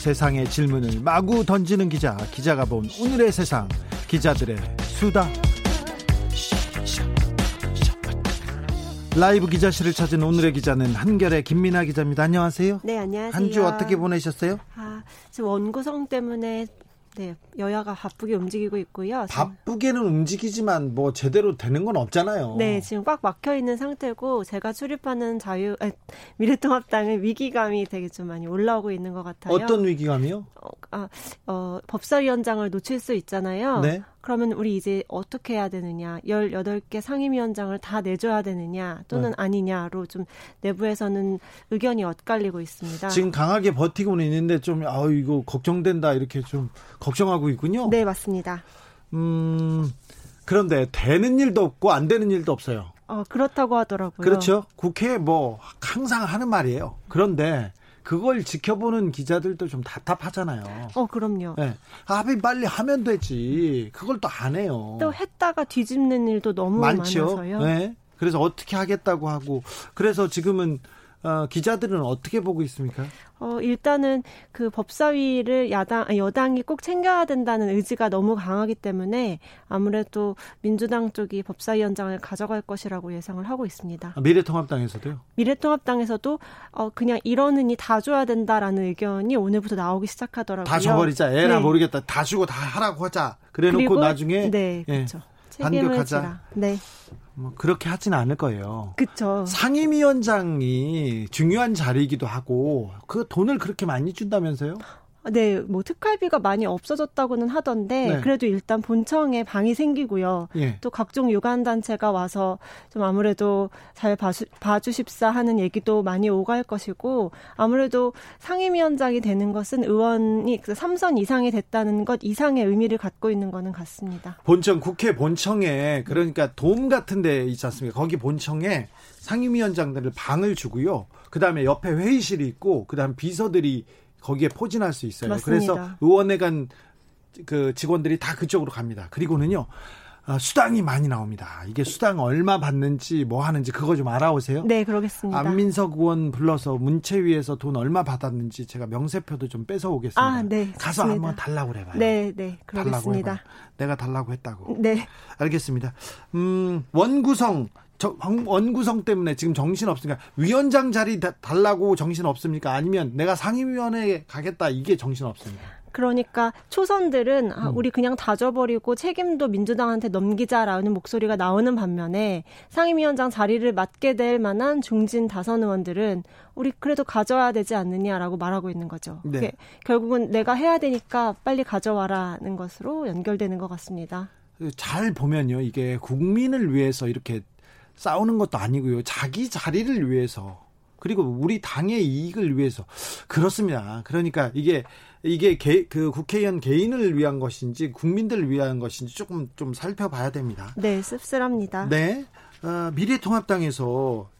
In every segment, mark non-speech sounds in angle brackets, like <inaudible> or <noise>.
세상의 질문을 마구 던지는 기자, 기자가 본 오늘의 세상, 기자들의 수다. 라이브 기자실을 찾은 오늘의 기자는 한결의 김민아 기자입니다. 안녕하세요. 네, 안녕하세요. 한 주 어떻게 보내셨어요? 아, 지금 원구성 때문에 네, 여야가 바쁘게 움직이고 있고요. 바쁘게는 움직이지만 뭐 제대로 되는 건 없잖아요. 네, 지금 꽉 막혀 있는 상태고 제가 출입하는 자유 아, 미래통합당은 위기감이 되게 좀 많이 올라오고 있는 것 같아요. 어떤 위기감이요? 어, 아, 어, 법사위원장을 놓칠 수 있잖아요. 네. 그러면 우리 이제 어떻게 해야 되느냐. 18개 상임위원장을 다 내줘야 되느냐 또는 네. 아니냐로 좀 내부에서는 의견이 엇갈리고 있습니다. 지금 강하게 버티고는 있는데 좀, 아우, 이거 걱정된다. 이렇게 좀 걱정하고 있군요. 네, 맞습니다. 음, 그런데 되는 일도 없고 안 되는 일도 없어요. 어, 그렇다고 하더라고요. 그렇죠. 국회 뭐 항상 하는 말이에요. 그런데 그걸 지켜보는 기자들도 좀 답답하잖아요. 어, 그럼요. 네. 합의 빨리 하면 되지. 그걸 또 안 해요. 또 했다가 뒤집는 일도 너무 많죠. 많아서요. 네. 그래서 어떻게 하겠다고 하고 그래서 지금은 어, 기자들은 어떻게 보고 있습니까? 어, 일단은 그 법사위를 야당, 여당이 꼭 챙겨야 된다는 의지가 너무 강하기 때문에 아무래도 민주당 쪽이 법사위원장을 가져갈 것이라고 예상을 하고 있습니다. 아, 미래통합당에서도요? 미래통합당에서 어, 그냥 이러느니 다 줘야 된다라는 의견이 오늘부터 나오기 시작하더라고요. 다 줘버리자. 에라 네. 모르겠다. 다 주고 다 하라고 하자. 그래 놓고 나중에. 네, 그렇죠. 예, 반격하자. 네. 뭐 그렇게 하지는 않을 거예요. 그렇죠. 상임위원장이 중요한 자리이기도 하고 그 돈을 그렇게 많이 준다면서요? 네, 뭐 특활비가 많이 없어졌다고는 하던데 네. 그래도 일단 본청에 방이 생기고요. 예. 또 각종 유관 단체가 와서 좀 아무래도 잘 봐주, 봐주십사 하는 얘기도 많이 오갈 것이고 아무래도 상임위원장이 되는 것은 의원이 3선 그 이상이 됐다는 것 이상의 의미를 갖고 있는 거는 같습니다. 본청 국회 본청에 그러니까 돔 같은 데 있지 않습니까? 거기 본청에 상임위원장들을 방을 주고요. 그다음에 옆에 회의실이 있고 그다음 비서들이 거기에 포진할 수 있어요. 맞습니다. 그래서 의원회관 그 직원들이 다 그쪽으로 갑니다. 그리고는요. 어, 수당이 많이 나옵니다. 이게 수당 얼마 받는지 뭐 하는지 그거 좀 알아오세요. 네, 그러겠습니다. 안민석 의원 불러서 문체위에서 돈 얼마 받았는지 제가 명세표도 좀 뺏어 오겠습니다. 아, 네. 가서 좋습니다. 한번 달라고 그래 봐요. 네, 네. 그러겠습니다. 내가 달라고 했다고. 네. 알겠습니다. 음, 원구성 저, 원구성 때문에 지금 정신 없습니까? 위원장 자리 달라고 정신 없습니까? 아니면 내가 상임위원회에 가겠다 이게 정신 없습니까? 그러니까 초선들은 아, 음. 우리 그냥 다져버리고 책임도 민주당한테 넘기자라는 목소리가 나오는 반면에 상임위원장 자리를 맡게 될 만한 중진 다선 의원들은 우리 그래도 가져와야 되지 않느냐라고 말하고 있는 거죠. 네. 결국은 내가 해야 되니까 빨리 가져와라는 것으로 연결되는 것 같습니다. 잘 보면요, 이게 국민을 위해서 이렇게 싸우는 것도 아니고요. 자기 자리를 위해서 그리고 우리 당의 이익을 위해서 그렇습니다. 그러니까 이게 이게 개, 그 국회의원 개인을 위한 것인지 국민들을 위한 것인지 조금 좀 살펴봐야 됩니다. 네, 씁쓸합니다. 네, 어, 미래통합당에서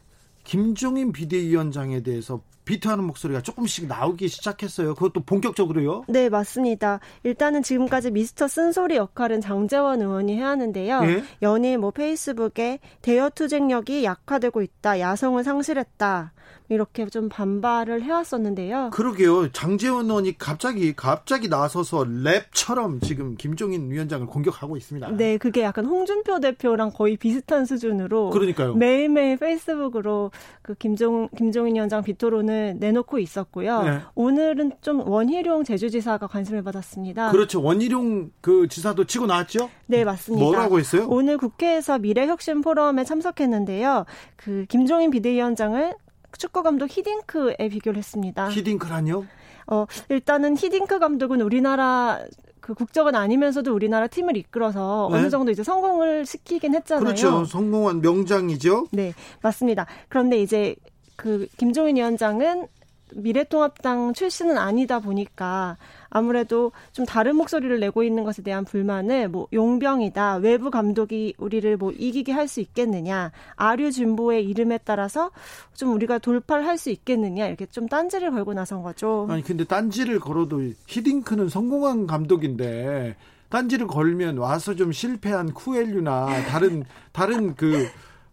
김종인 비대위원장에 대해서 비트하는 목소리가 조금씩 나오기 시작했어요. 그것도 본격적으로요? 네, 맞습니다. 일단은 지금까지 미스터 쓴소리 역할은 장재원 의원이 해야 하는데요. 예? 연일 뭐 페이스북에 대여 투쟁력이 약화되고 있다. 야성을 상실했다. 이렇게 좀 반발을 해왔었는데요. 그러게요. 장재원 의원이 갑자기 갑자기 나서서 랩처럼 지금 김종인 위원장을 공격하고 있습니다. 네, 그게 약간 홍준표 대표랑 거의 비슷한 수준으로 그러니까요. 매일매일 페이스북으로 그 김종 김종인 위원장 비토론을 내놓고 있었고요. 네. 오늘은 좀 원희룡 제주지사가 관심을 받았습니다. 그렇죠. 원희룡 그 지사도 치고 나왔죠? 네, 맞습니다. 뭐라고 했어요? 오늘 국회에서 미래혁신 포럼에 참석했는데요. 그 김종인 비대위원장을 축구 감독 히딩크에 비교를 했습니다. 히딩크라뇨? 어, 일단은 히딩크 감독은 우리나라 그 국적은 아니면서도 우리나라 팀을 이끌어서 네? 어느 정도 이제 성공을 시키긴 했잖아요. 그렇죠. 성공한 명장이죠. 네, 맞습니다. 그런데 이제 그 김종인 위원장은 미래통합당 출신은 아니다 보니까 아무래도 좀 다른 목소리를 내고 있는 것에 대한 불만을 뭐 용병이다 외부 감독이 우리를 뭐 이기게 할 수 있겠느냐 아류 진보의 이름에 따라서 좀 우리가 돌파를 할 수 있겠느냐 이렇게 좀 딴지를 걸고 나선 거죠. 아니 근데 딴지를 걸어도 히딩크는 성공한 감독인데 딴지를 걸면 와서 좀 실패한 쿠엘류나 다른 다른 그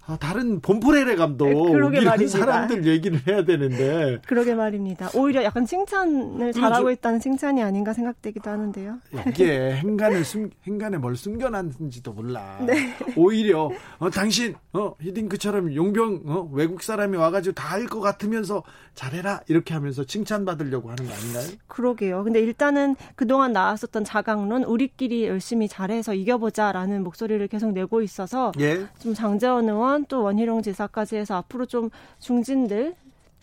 아, 다른 봄프레레 감독 네, 그러게 말입니다. 사람들 얘기를 해야 되는데 그러게 말입니다. 오히려 약간 칭찬을 잘하고 있다는 칭찬이 아닌가 생각되기도 하는데요. 이게 행간을 숨 행간에 뭘 숨겨놨는지도 몰라. 네. 오히려 어, 당신 어 히딩크처럼 용병 어, 외국 사람이 와가지고 다 할 것 같으면서 잘해라 이렇게 하면서 칭찬받으려고 하는 거 아닌가요? 그러게요. 근데 일단은 그동안 나왔었던 자강론 우리끼리 열심히 잘해서 이겨보자라는 목소리를 계속 내고 있어서 예. 좀 장재원 의원 또 원희룡 지사까지 해서 앞으로 좀 중진들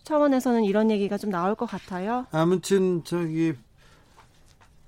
차원에서는 이런 얘기가 좀 나올 것 같아요. 아무튼 저기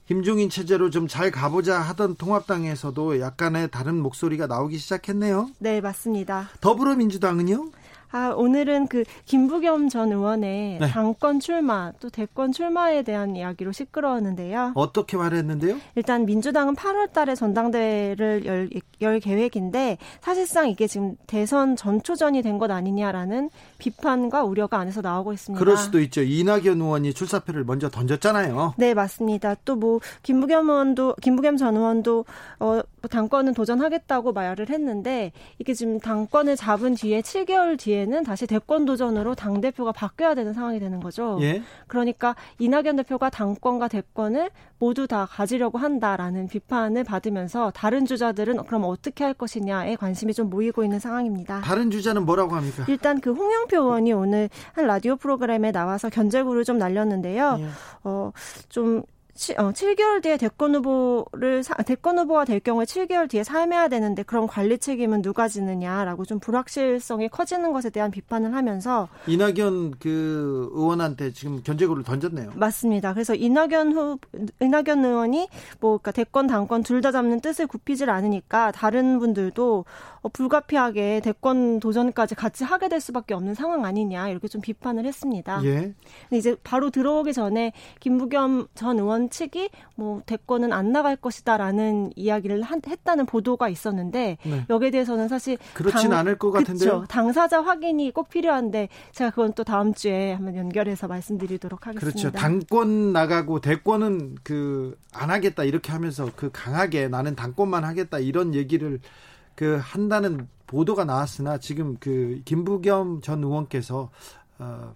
김종인 체제로 좀 잘 가보자 하던 통합당에서도 약간의 다른 목소리가 나오기 시작했네요. 네, 맞습니다. 더불어민주당은요? 아, 오늘은 그 김부겸 전 의원의 네. 당권 출마 또 대권 출마에 대한 이야기로 시끄러웠는데요. 어떻게 말했는데요? 일단 민주당은 8월 달에 전당대회를 열, 열 계획인데 사실상 이게 지금 대선 전초전이 된 것 아니냐라는 비판과 우려가 안에서 나오고 있습니다. 그럴 수도 있죠. 이낙연 의원이 출사표를 먼저 던졌잖아요. 네, 맞습니다. 또 뭐 김부겸 의원도 김부겸 전 의원도 어 당권은 도전하겠다고 말을 했는데 이게 지금 당권을 잡은 뒤에 7개월 뒤에는 다시 대권 도전으로 당 대표가 바뀌어야 되는 상황이 되는 거죠. 예? 그러니까 이낙연 대표가 당권과 대권을 모두 다 가지려고 한다라는 비판을 받으면서 다른 주자들은 그럼 어떻게 할 것이냐에 관심이 좀 모이고 있는 상황입니다. 다른 주자는 뭐라고 합니까? 일단 그 홍영표 의원이 오늘 한 라디오 프로그램에 나와서 견제구를 좀 날렸는데요. 예. 어좀 7, 어, 7개월 뒤에 대권 후보를 사, 대권 후보가 될 경우에 7개월 뒤에 삶해야 되는데 그럼 관리 책임은 누가 지느냐라고 좀 불확실성이 커지는 것에 대한 비판을 하면서 이낙연 그 의원한테 지금 견제구를 던졌네요. 맞습니다. 그래서 이낙연 후 이낙연 의원이 뭐 그러니까 대권 당권 둘 다 잡는 뜻을 굽히질 않으니까 다른 분들도 어, 불가피하게 대권 도전까지 같이 하게 될 수밖에 없는 상황 아니냐 이렇게 좀 비판을 했습니다. 예. 근데 이제 바로 들어오기 전에 김부겸 전 의원 측이 뭐 대권은 안 나갈 것이다라는 이야기를 한, 했다는 보도가 있었는데 네. 여기에 대해서는 사실 그렇진 당, 않을 것 같은데요. 그쵸, 당사자 확인이 꼭 필요한데 제가 그건 또 다음 주에 한번 연결해서 말씀드리도록 하겠습니다. 그렇죠. 당권 나가고 대권은 그 안 하겠다 이렇게 하면서 그 강하게 나는 당권만 하겠다 이런 얘기를 그 한다는 보도가 나왔으나 지금 그 김부겸 전 의원께서 어,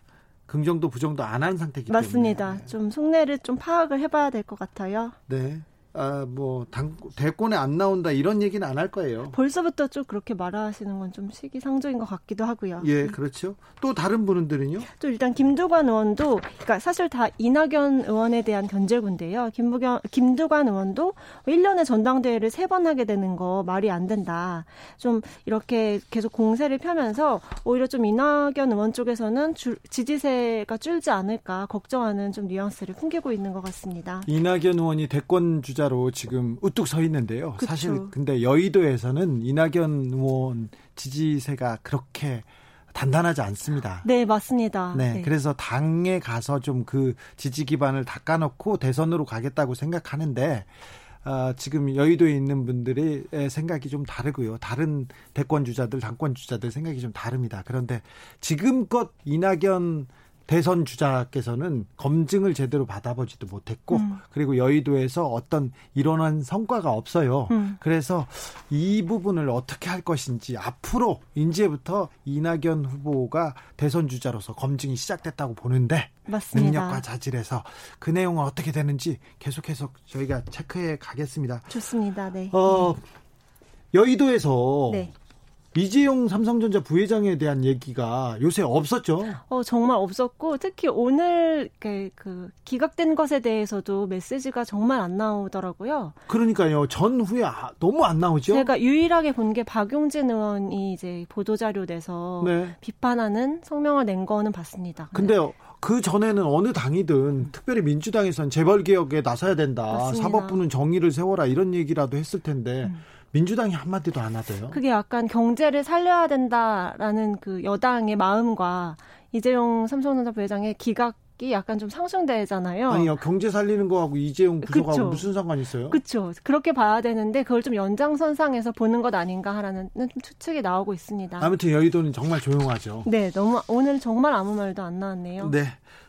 긍정도 부정도 안 한 상태이기 맞습니다. 때문에 맞습니다. 좀 속내를 좀 파악을 해봐야 될 것 같아요. 네. 아, 뭐, 당, 대권에 안 나온다 이런 얘기는 안 할 거예요. 벌써부터 좀 그렇게 말하시는 건 좀 시기상조인 것 같기도 하고요. 예, 그렇죠. 또 다른 분들은요? 또 일단 김두관 의원도, 그러니까 사실 다 이낙연 의원에 대한 견제군데요. 김부겸, 김두관 의원도 1년에 전당대회를 세 번 하게 되는 거 말이 안 된다. 좀 이렇게 계속 공세를 펴면서 오히려 좀 이낙연 의원 쪽에서는 줄, 지지세가 줄지 않을까 걱정하는 좀 뉘앙스를 풍기고 있는 것 같습니다. 이낙연 의원이 대권 주자 후보자로 지금 우뚝 서 있는데요. 그쵸. 사실 근데 여의도에서는 이낙연 의원 지지세가 그렇게 단단하지 않습니다. 네, 맞습니다. 네, 네. 그래서 당에 가서 좀 그 지지 기반을 닦아놓고 대선으로 가겠다고 생각하는데 어, 지금 여의도에 있는 분들의 생각이 좀 다르고요. 다른 대권 주자들, 당권 주자들 생각이 좀 다릅니다. 그런데 지금껏 이낙연 대선 주자께서는 검증을 제대로 받아보지도 못했고 음. 그리고 여의도에서 어떤 일어난 성과가 없어요. 음. 그래서 이 부분을 어떻게 할 것인지 앞으로 이제부터 이낙연 후보가 대선 주자로서 검증이 시작됐다고 보는데 맞습니다. 능력과 자질에서 그 내용은 어떻게 되는지 계속해서 저희가 체크해 가겠습니다. 좋습니다. 네. 어, 여의도에서 네. 이재용 삼성전자 부회장에 대한 얘기가 요새 없었죠. 어 정말 없었고 특히 오늘 그, 그 기각된 것에 대해서도 메시지가 정말 안 나오더라고요. 그러니까요. 전후에 아, 너무 안 나오죠. 제가 유일하게 본 게 박용진 의원이 이제 보도 자료 내서 네. 비판하는 성명을 낸 거는 봤습니다. 근데요. 그 전에는 어느 당이든 특별히 민주당에선 재벌 개혁에 나서야 된다. 맞습니다. 사법부는 정의를 세워라 이런 얘기라도 했을 텐데 음. 민주당이 한마디도 안 하대요. 그게 약간 경제를 살려야 된다라는 그 여당의 마음과 이재용 삼성전자 부회장의 기각 소득이 약간 좀 상승되잖아요. 아니요, 경제 살리는 거하고 이재용 부족하고 그쵸. 무슨 상관이 있어요? 그렇죠. 그렇게 봐야 되는데 그걸 좀 연장선상에서 보는 것 아닌가 하라는 추측이 나오고 있습니다. 아무튼 여의도는 정말 조용하죠. 네, 너무 오늘 정말 아무 말도 안 나왔네요. 네.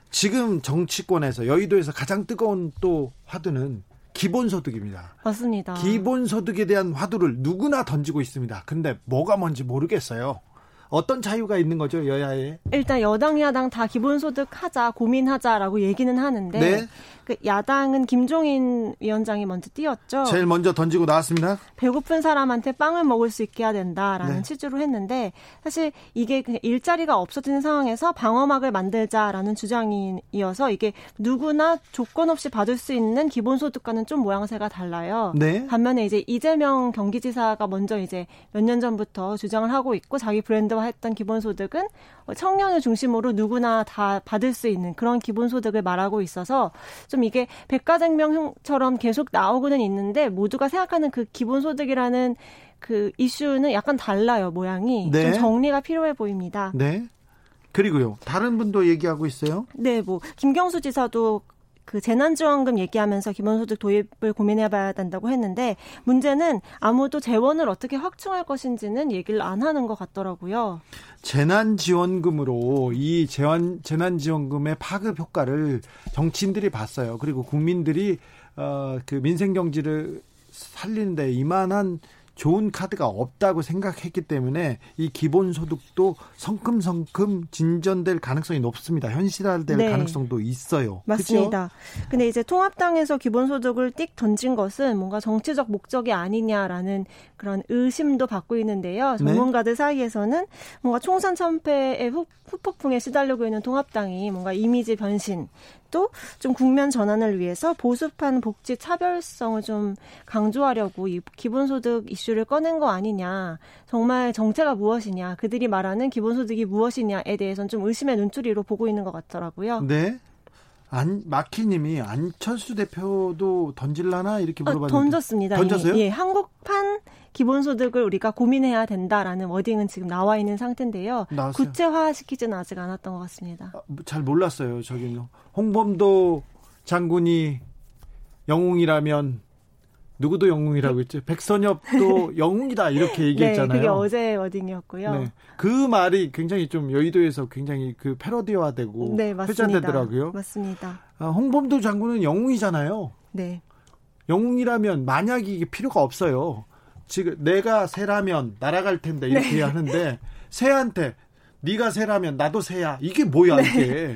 지금 정치권에서 여의도에서 가장 뜨거운 또 화두는 기본소득입니다. 맞습니다. 기본소득에 대한 화두를 누구나 던지고 있습니다. 근데 뭐가 뭔지 모르겠어요. 어떤 자유가 있는 거죠 여야에? 일단 여당 야당 다 기본소득 하자 고민하자라고 얘기는 하는데 네? 그 야당은 김종인 위원장이 먼저 띄웠죠. 제일 먼저 던지고 나왔습니다. 배고픈 사람한테 빵을 먹을 수 있게 해야 된다라는 네. 취지로 했는데 사실 이게 일자리가 없어지는 상황에서 방어막을 만들자라는 주장이어서 이게 누구나 조건 없이 받을 수 있는 기본소득과는 좀 모양새가 달라요. 네. 반면에 이제 이재명 경기지사가 먼저 이제 몇 년 전부터 주장을 하고 있고 자기 브랜드 화했던 기본소득은 청년을 중심으로 누구나 다 받을 수 있는 그런 기본소득을 말하고 있어서 좀 이게 백과쟁명처럼 계속 나오고는 있는데 모두가 생각하는 그 기본소득이라는 그 이슈는 약간 달라요 모양이 네. 좀 정리가 필요해 보입니다. 네. 그리고요 다른 분도 얘기하고 있어요. 네, 뭐 김경수 지사도 그 재난지원금 얘기하면서 기본소득 도입을 고민해봐야 된다고 했는데 문제는 아무도 재원을 어떻게 확충할 것인지는 얘기를 안 하는 것 같더라고요. 재난지원금으로 이 재원 재난지원금의 파급 효과를 정치인들이 봤어요. 그리고 국민들이 어 그 민생 경제를 살리는데 이만한 좋은 카드가 없다고 생각했기 때문에 이 기본소득도 성큼성큼 진전될 가능성이 높습니다. 현실화될 네. 가능성도 있어요. 맞습니다. 그렇죠? 근데 이제 통합당에서 기본소득을 띡 던진 것은 뭔가 정치적 목적이 아니냐라는 그런 의심도 받고 있는데요. 네. 전문가들 네. 사이에서는 뭔가 총선 참패의 후, 후폭풍에 시달리고 있는 통합당이 뭔가 이미지 변신 또좀 국면 전환을 위해서 보수판 복지 차별성을 좀 강조하려고 이 기본소득 이슈를 꺼낸 거 아니냐. 정말 정체가 무엇이냐. 그들이 말하는 기본소득이 무엇이냐에 대해서는 좀 의심의 눈초리로 보고 있는 것 같더라고요. 네. 안 마키님이 안철수 대표도 던질라나 이렇게 어, 물어봤는데 어, 던졌습니다. 던졌어요? 예, 한국판 기본소득을 우리가 고민해야 된다라는 워딩은 지금 나와 있는 상태인데요. 나왔어요. 구체화시키지는 아직 않았던 것 같습니다. 아, 뭐잘 몰랐어요. 저기는 홍범도 장군이 영웅이라면 누구도 영웅이라고 했죠. 백선엽도 <laughs> 영웅이다 이렇게 네, 얘기했잖아요. 네, 그게 어제 워딩이었고요. 네. 그 말이 굉장히 좀 여의도에서 굉장히 그 패러디화되고 네, 회자되더라고요. 맞습니다. 아, 홍범도 장군은 영웅이잖아요. 네. 영웅이라면 만약에 이게 필요가 없어요. 지금 내가 새라면 날아갈 텐데 이렇게 네. 하는데 <laughs> 새한테 네가 새라면 나도 새야. 이게 뭐야 <laughs> 네. 이게.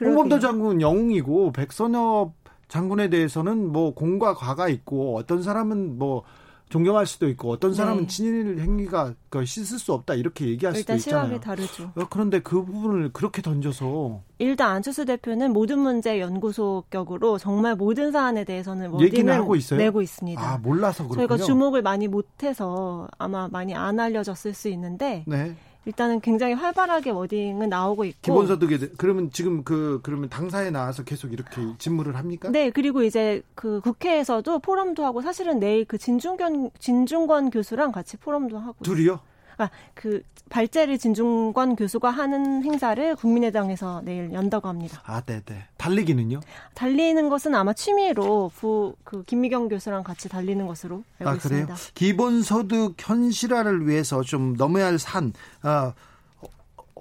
홍범도 장군 영웅이고 백선엽 장군에 대해서는 뭐 공과 과가 있고 어떤 사람은 뭐 존경할 수도 있고 어떤 사람은 네. 친일 행위가 그 씻을 수 없다 이렇게 얘기할 수도 있잖아요. 일단 시각이 다르죠. 어, 그런데 그 부분을 그렇게 던져서 일단 안철수 대표는 모든 문제 연구소 격으로 정말 모든 사안에 대해서는 얘기는 하고 있어요. 내고 있습니다. 아 몰라서 그렇군요. 저희가 주목을 많이 못해서 아마 많이 안 알려졌을 수 있는데. 네. 일단은 굉장히 활발하게 워딩은 나오고 있고 기본소득에 그러면 지금 그 그러면 당사에 나와서 계속 이렇게 진물을 합니까? 네 그리고 이제 그 국회에서도 포럼도 하고 사실은 내일 그 진중권 진중권 교수랑 같이 포럼도 하고 둘이요? 아, 그 발제를 진중권 교수가 하는 행사를 국민의당에서 내일 연다고 합니다. 아, 네, 네. 달리기는요? 달리는 것은 아마 취미로 부 그 김미경 교수랑 같이 달리는 것으로 알고 아, 있습니다. 그래요? 기본소득 현실화를 위해서 좀 넘어야 할 산, 아,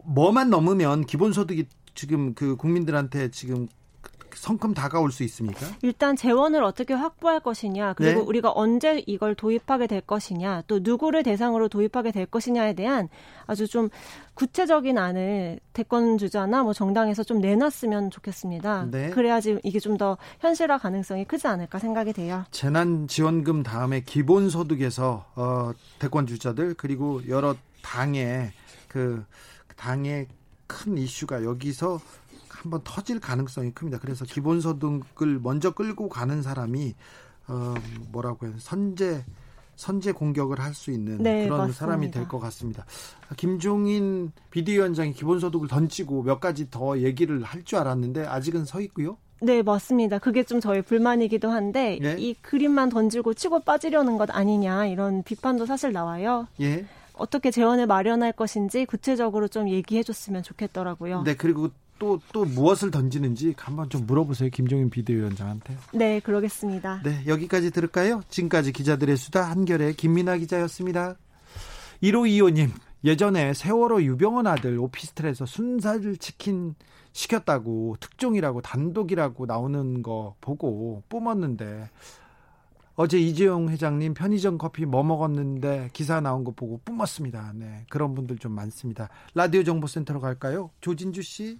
뭐만 넘으면 기본소득이 지금 그 국민들한테 지금 성큼 다가올 수 있습니까? 일단 재원을 어떻게 확보할 것이냐, 그리고 네. 우리가 언제 이걸 도입하게 될 것이냐, 또 누구를 대상으로 도입하게 될 것이냐에 대한 아주 좀 구체적인 안을 대권 주자나 뭐 정당에서 좀 내놨으면 좋겠습니다. 네. 그래야지 이게 좀 더 현실화 가능성이 크지 않을까 생각이 돼요. 재난지원금 다음에 기본소득에서 어, 대권 주자들 그리고 여러 당의 그 당의 큰 이슈가 여기서 한번 터질 가능성이 큽니다. 그래서 기본소득을 먼저 끌고 가는 사람이 어 뭐라고 해요 선제 선제 공격을 할 수 있는 네, 그런 맞습니다. 사람이 될 것 같습니다. 김종인 비대위원장이 기본소득을 던지고 몇 가지 더 얘기를 할 줄 알았는데 아직은 서 있고요. 네, 맞습니다. 그게 좀 저희 불만이기도 한데 예? 이 그림만 던지고 치고 빠지려는 것 아니냐 이런 비판도 사실 나와요. 예. 어떻게 재원을 마련할 것인지 구체적으로 좀 얘기해 줬으면 좋겠더라고요. 네, 그리고 또, 또 무엇을 던지는지 한번 좀 물어보세요. 김종인 비대위원장한테. 네, 그러겠습니다. 네, 여기까지 들을까요? 지금까지 기자들의 수다 한결의 김민아 기자였습니다. 1525님, 예전에 세월호 유병원 아들 오피스텔에서 순살 치킨 시켰다고 특종이라고 단독이라고 나오는 거 보고 뿜었는데 어제 이재용 회장님 편의점 커피 뭐 먹었는데 기사 나온 거 보고 뿜었습니다. 네. 그런 분들 좀 많습니다. 라디오 정보센터로 갈까요? 조진주 씨.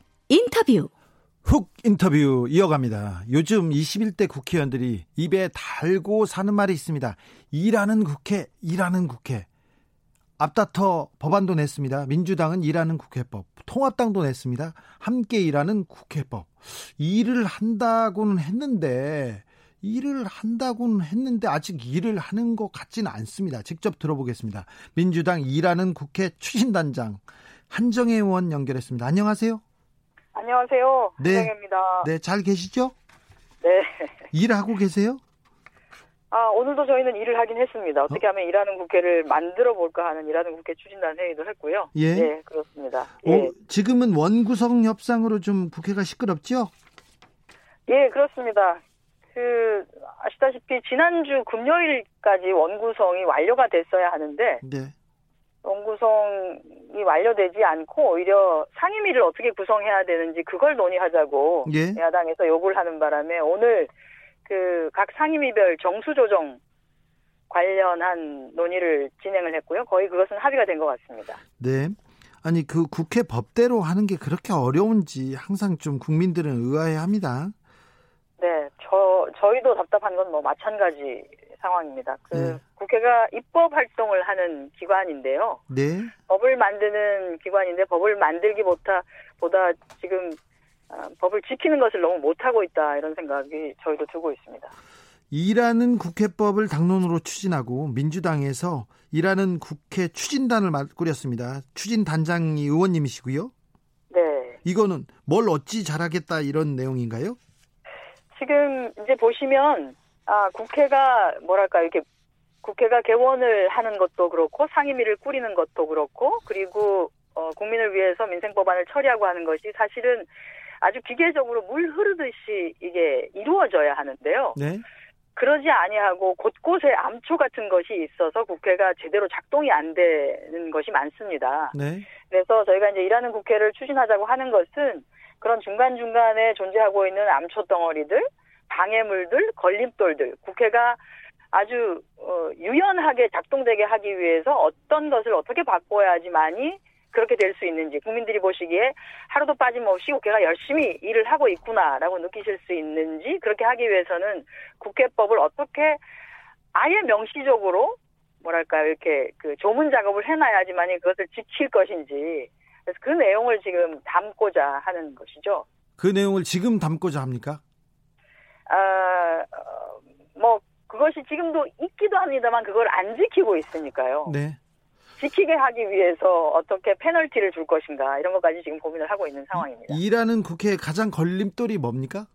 인터뷰. 훅 인터뷰 이어갑니다. 요즘 21대 국회의원들이 입에 달고 사는 말이 있습니다. 일하는 국회, 일하는 국회. 앞다퉈 법안도 냈습니다. 민주당은 일하는 국회법, 통합당도 냈습니다. 함께 일하는 국회법. 일을 한다고는 했는데 일을 한다고는 했는데 아직 일을 하는 것 같지는 않습니다. 직접 들어보겠습니다. 민주당 일하는 국회 추진단장 한정혜 의원 연결했습니다. 안녕하세요. 안녕하세요. 네. 한정혜입니다. 네, 잘 계시죠? 네. 일하고 계세요? 아, 오늘도 저희는 일을 하긴 했습니다. 어떻게 하면 일하는 국회를 만들어 볼까 하는 일하는 국회 추진단 회의도 했고요. 예. 네, 그렇습니다. 예. 어, 지금은 원구성 협상으로 좀 국회가 시끄럽죠? 예, 그렇습니다. 그 아시다시피 지난주 금요일까지 원구성이 완료가 됐어야 하는데 네. 원구성이 완료되지 않고 오히려 상임위를 어떻게 구성해야 되는지 그걸 논의하자고 예. 야당에서 요구를 하는 바람에 오늘 그 각 상임위별 정수 조정 관련한 논의를 진행을 했고요. 거의 그것은 합의가 된 것 같습니다. 네. 아니 그 국회 법대로 하는 게 그렇게 어려운지 항상 좀 국민들은 의아해합니다. 네, 저 저희도 답답한 건 뭐 마찬가지 상황입니다. 그 네. 국회가 입법 활동을 하는 기관인데요. 네. 법을 만드는 기관인데 법을 만들기 보다 보다 지금 아, 법을 지키는 것을 너무 못하고 있다 이런 생각이 저희도 들고 있습니다. 일하는 국회법을 당론으로 추진하고 민주당에서 일하는 국회 추진단을 꾸렸습니다. 추진단장이 의원님이시고요. 네. 이거는 뭘 어찌 잘하겠다 이런 내용인가요? 지금 이제 보시면 아 국회가 뭐랄까 이렇게 국회가 개원을 하는 것도 그렇고 상임위를 꾸리는 것도 그렇고 그리고 어, 국민을 위해서 민생 법안을 처리하고 하는 것이 사실은 아주 기계적으로 물 흐르듯이 이게 이루어져야 하는데요. 네. 그러지 아니하고 곳곳에 암초 같은 것이 있어서 국회가 제대로 작동이 안 되는 것이 많습니다. 네. 그래서 저희가 이제 일하는 국회를 추진하자고 하는 것은 그런 중간중간에 존재하고 있는 암초 덩어리들, 방해물들, 걸림돌들, 국회가 아주 어, 유연하게 작동되게 하기 위해서 어떤 것을 어떻게 바꿔야지만이 그렇게 될 수 있는지 국민들이 보시기에 하루도 빠짐없이 국회가 열심히 일을 하고 있구나라고 느끼실 수 있는지 그렇게 하기 위해서는 국회법을 어떻게 아예 명시적으로 뭐랄까 이렇게 그 조문 작업을 해놔야지만이 그것을 지킬 것인지 그래서 그 내용을 지금 담고자 하는 것이죠. 그 내용을 지금 담고자 합니까? 아, 어, 뭐 그것이 지금도 있기도 합니다만 그걸 안 지키고 있으니까요. 네. 지키게 하기 위해서 어떻게 페널티를 줄 것인가 이런 것까지 지금 고민을 하고 있는 상황입니다. 일하는 국회의 가장 걸림돌이 뭡니까?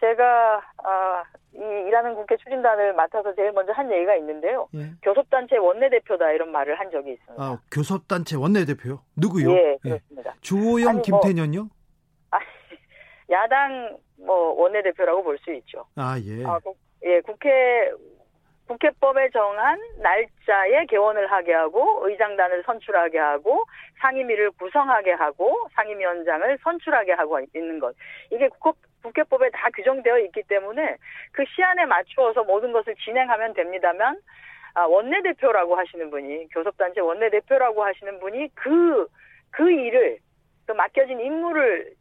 제가 아, 이 일하는 국회 추진단을 맡아서 제일 먼저 한 얘기가 있는데요. 예. 교섭단체 원내대표다 이런 말을 한 적이 있습니다. 아, 교섭단체 원내대표요? 누구요? 예, 예. 그렇습니다. 예. 주호영, 아니, 김태년요? 뭐, 아, 야당 뭐 원내대표라고 볼 수 있죠. 아, 예. 아, 예, 국회 국회법에 정한 날짜에 개원을 하게 하고 의장단을 선출하게 하고 상임위를 구성하게 하고 상임위원장을 선출하게 하고 있는 것. 이게 국회, 법에 다 규정되어 있기 때문에 그 시안에 맞추어서 모든 것을 진행하면 됩니다만 아, 원내대표라고 하시는 분이 교섭단체 원내대표라고 하시는 분이 그, 그 일을 그 맡겨진 임무를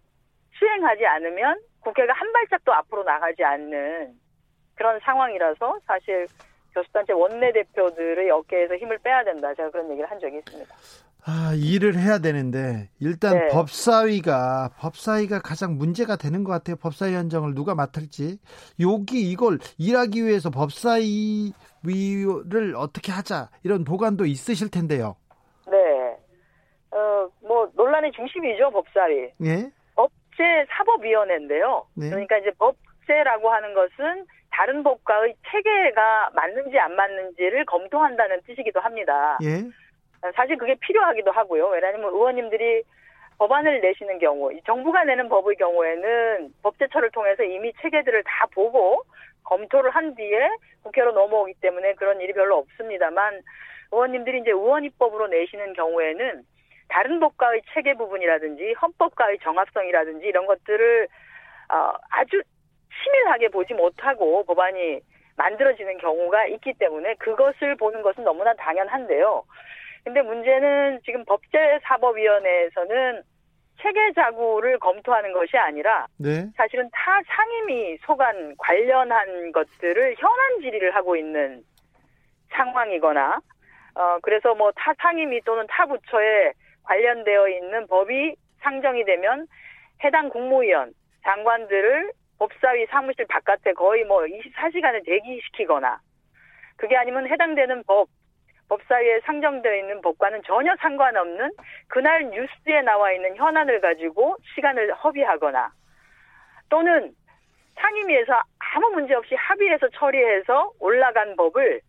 수행하지 않으면 국회가 한 발짝도 앞으로 나가지 않는 그런 상황이라서 사실 교섭단체 원내대표들의 어깨에서 힘을 빼야 된다. 제가 그런 얘기를 한 적이 있습니다. 아, 일을 해야 되는데 일단 네. 법사위가 법사위가 가장 문제가 되는 것 같아요. 법사위 현정을 누가 맡을지 여기 이걸 일하기 위해서 법사위를 어떻게 하자 이런 보관도 있으실 텐데요. 네, 어뭐 논란의 중심이죠 법사위. 예. 법제 사법위원회인데요. 네. 그러니까 이제 법제라고 하는 것은 다른 법과의 체계가 맞는지 안 맞는지를 검토한다는 뜻이기도 합니다. 예. 사실 그게 필요하기도 하고요. 왜냐하면 의원님들이 법안을 내시는 경우, 정부가 내는 법의 경우에는 법제처를 통해서 이미 체계들을 다 보고 검토를 한 뒤에 국회로 넘어오기 때문에 그런 일이 별로 없습니다만 의원님들이 이제 의원 입법으로 내시는 경우에는 다른 법과의 체계 부분이라든지 헌법과의 정합성이라든지 이런 것들을 어, 아주 치밀하게 보지 못하고 법안이 만들어지는 경우가 있기 때문에 그것을 보는 것은 너무나 당연한데요. 근데 문제는 지금 법제사법위원회에서는 체계 자구를 검토하는 것이 아니라 네. 사실은 타 상임위 소관 관련한 것들을 현안 질의를 하고 있는 상황이거나 어 그래서 뭐 타 상임위 또는 타 부처에 관련되어 있는 법이 상정이 되면 해당 국무위원 장관들을 법사위 사무실 바깥에 거의 뭐 24시간을 대기시키거나 그게 아니면 해당되는 법 법사위에 상정되어 있는 법과는 전혀 상관없는 그날 뉴스에 나와 있는 현안을 가지고 시간을 허비하거나 또는 상임위에서 아무 문제 없이 합의해서 처리해서 올라간 법을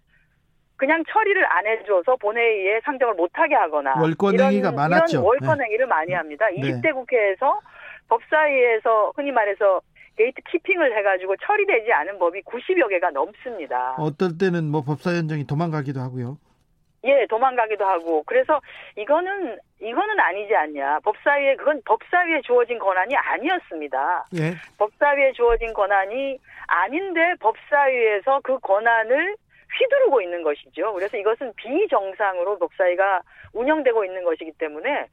그냥 처리를 안 해줘서 본회의에 상정을 못하게 하거나 월권행위가 많았죠. 이런 월권행위를 네. 많이 합니다. 20대 국회에서 법사위에서 흔히 말해서 gatekeeping을 해가지고 처리되지 않은 법이 90여 개가 넘습니다. 어떨 때는 뭐 법사위원장이 도망가기도 하고요. 예, 도망가기도 하고. 그래서 이거는, 이거는 아니지 않냐. 법사위에, 그건 법사위에 주어진 권한이 아니었습니다. 예. 법사위에 주어진 권한이 아닌데 법사위에서 그 권한을 휘두르고 있는 것이죠. 그래서 이것은 비정상으로 법사위가 운영되고 있는 것이기 때문에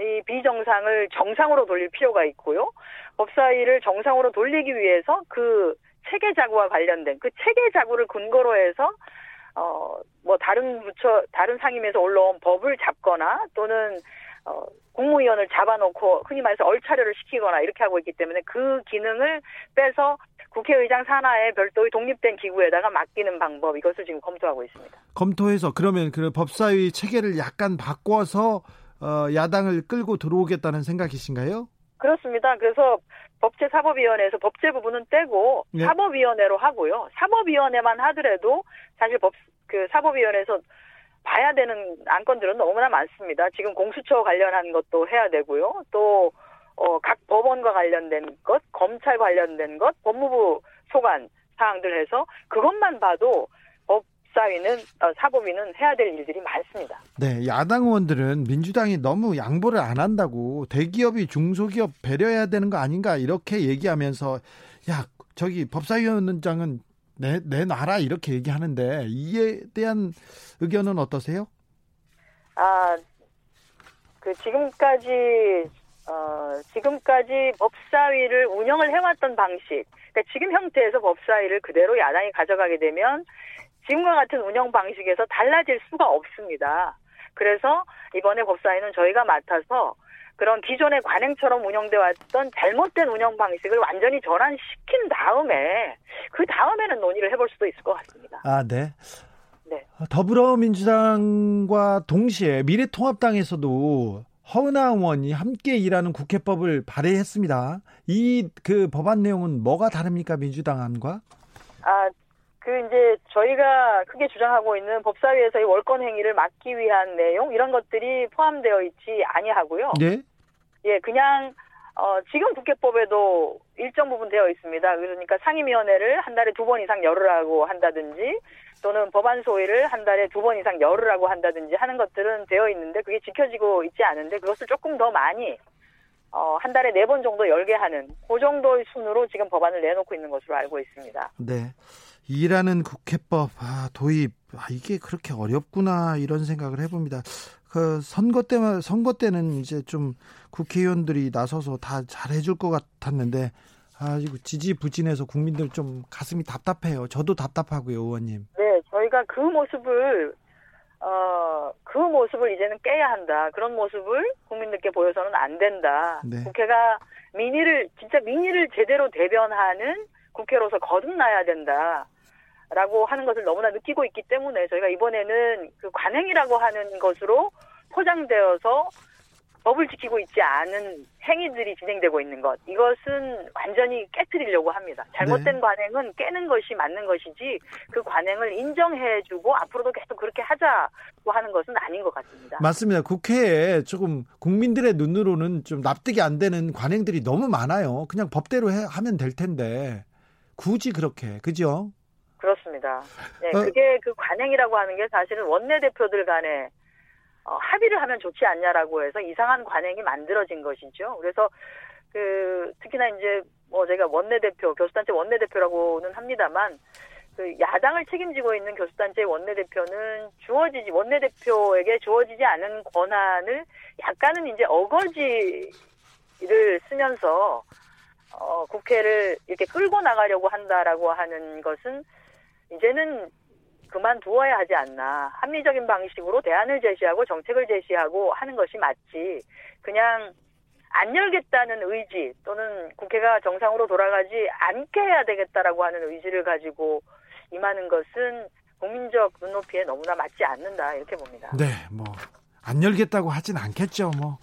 이 비정상을 정상으로 돌릴 필요가 있고요. 법사위를 정상으로 돌리기 위해서 그 체계 자구와 관련된 그 체계 자구를 근거로 해서 어, 뭐 다른 부처, 다른 상임에서 올라온 법을 잡거나 또는 어, 국무위원을 잡아놓고 흔히 말해서 얼차려를 시키거나 이렇게 하고 있기 때문에 그 기능을 빼서 국회의장 산하에 별도의 독립된 기구에다가 맡기는 방법 이것을 지금 검토하고 있습니다. 검토해서 그러면 그 법사위 체계를 약간 바꿔서 어, 야당을 끌고 들어오겠다는 생각이신가요? 그렇습니다. 그래서 법제사법위원회에서 법제 부분은 떼고 네. 사법위원회로 하고요. 사법위원회만 하더라도 사실 법 그 사법위원회에서 봐야 되는 안건들은 너무나 많습니다. 지금 공수처 관련한 것도 해야 되고요. 또 어, 각 법원과 관련된 것, 검찰 관련된 것, 법무부 소관 사항들 해서 그것만 봐도 법사위는 어, 사법위는 해야 될 일들이 많습니다. 네, 야당 의원들은 민주당이 너무 양보를 안 한다고 대기업이 중소기업 배려해야 되는 거 아닌가 이렇게 얘기하면서 야 저기 법사위원장은 내 내놔라 이렇게 얘기하는데 이에 대한 의견은 어떠세요? 아, 그 지금까지 어, 지금까지 법사위를 운영을 해왔던 방식, 그러니까 지금 형태에서 법사위를 그대로 야당이 가져가게 되면 지금과 같은 운영 방식에서 달라질 수가 없습니다. 그래서 이번에 법사위는 저희가 맡아서 그런 기존의 관행처럼 운영돼 왔던 잘못된 운영 방식을 완전히 전환시킨 다음에 그 다음에는 논의를 해볼 수도 있을 것 같습니다. 아, 네. 네. 더불어민주당과 동시에 미래통합당에서도 허은하 의원이 함께 일하는 국회법을 발의했습니다. 이 그 법안 내용은 뭐가 다릅니까 민주당안과? 아, 그 이제 저희가 크게 주장하고 있는 법사위에서의 월권 행위를 막기 위한 내용 이런 것들이 포함되어 있지 아니하고요. 네. 예, 그냥 어, 지금 국회법에도 일정 부분 되어 있습니다. 그러니까 상임위원회를 한 달에 두 번 이상 열으라고 한다든지 또는 법안 소위를 한 달에 두 번 이상 열으라고 한다든지 하는 것들은 되어 있는데 그게 지켜지고 있지 않은데 그것을 조금 더 많이 어, 한 달에 네 번 정도 열게 하는 그 정도의 순으로 지금 법안을 내놓고 있는 것으로 알고 있습니다. 네. 일하는 국회법 아, 도입 아, 이게 그렇게 어렵구나 이런 생각을 해봅니다. 그 선거 때만 선거 때는 이제 좀 국회의원들이 나서서 다 잘해줄 것 같았는데 아 이거 지지부진해서 국민들 좀 가슴이 답답해요. 저도 답답하고요, 의원님. 네, 저희 저희가 그 모습을 어, 그 모습을 이제는 깨야 한다. 그런 모습을 국민들께 보여서는 안 된다. 네. 국회가 민의를, 진짜 민의를 제대로 대변하는 국회로서 거듭나야 된다. 라고 하는 것을 너무나 느끼고 있기 때문에 저희가 이번에는 그 관행이라고 하는 것으로 포장되어서 법을 지키고 있지 않은 행위들이 진행되고 있는 것 이것은 완전히 깨뜨리려고 합니다. 잘못된 네. 관행은 깨는 것이 맞는 것이지 그 관행을 인정해주고 앞으로도 계속 그렇게 하자고 하는 것은 아닌 것 같습니다. 맞습니다. 국회에 조금 국민들의 눈으로는 좀 납득이 안 되는 관행들이 너무 많아요. 그냥 법대로 해, 하면 될 텐데 굳이 그렇게 그죠? 그렇습니다. 네, 어, 그게 그 관행이라고 하는 게 사실은 원내대표들 간에 어, 합의를 하면 좋지 않냐라고 해서 이상한 관행이 만들어진 것이죠. 그래서 그 특히나 이제 뭐 제가 원내대표 교수단체 원내대표라고는 합니다만 그 야당을 책임지고 있는 교수단체 원내대표는 주어지지 원내대표에게 주어지지 않은 권한을 약간은 이제 어거지를 쓰면서 어, 국회를 이렇게 끌고 나가려고 한다라고 하는 것은 이제는 그만두어야 하지 않나. 합리적인 방식으로 대안을 제시하고 정책을 제시하고 하는 것이 맞지. 그냥 안 열겠다는 의지 또는 국회가 정상으로 돌아가지 않게 해야 되겠다라고 하는 의지를 가지고 임하는 것은 국민적 눈높이에 너무나 맞지 않는다 이렇게 봅니다. 네, 뭐 안 열겠다고 하진 않겠죠. 뭐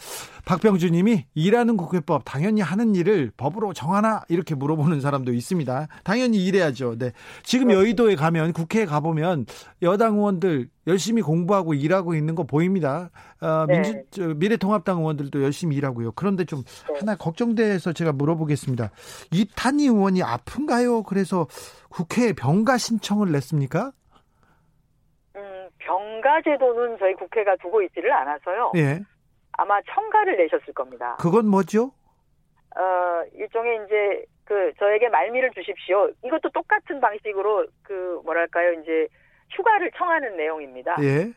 박병주 님이 일하는 국회법 당연히 하는 일을 법으로 정하나 이렇게 물어보는 사람도 있습니다. 당연히 일해야죠. 네. 지금 여의도에 가면 국회에 가 보면 여당 의원들 열심히 공부하고 일하고 있는 거 보입니다. 어, 네. 민주 저, 미래통합당 의원들도 열심히 일하고요. 그런데 좀 네. 하나 걱정돼서 제가 물어보겠습니다. 이탄희 의원이 아픈가요? 그래서 국회에 병가 신청을 냈습니까? 병가 제도는 저희 국회가 두고 있지를 않아서요. 예. 아마 청가를 내셨을 겁니다. 그건 뭐죠? 어, 일종의 이제 그 저에게 말미를 주십시오. 이것도 똑같은 방식으로 그 뭐랄까요 이제 휴가를 청하는 내용입니다. 예.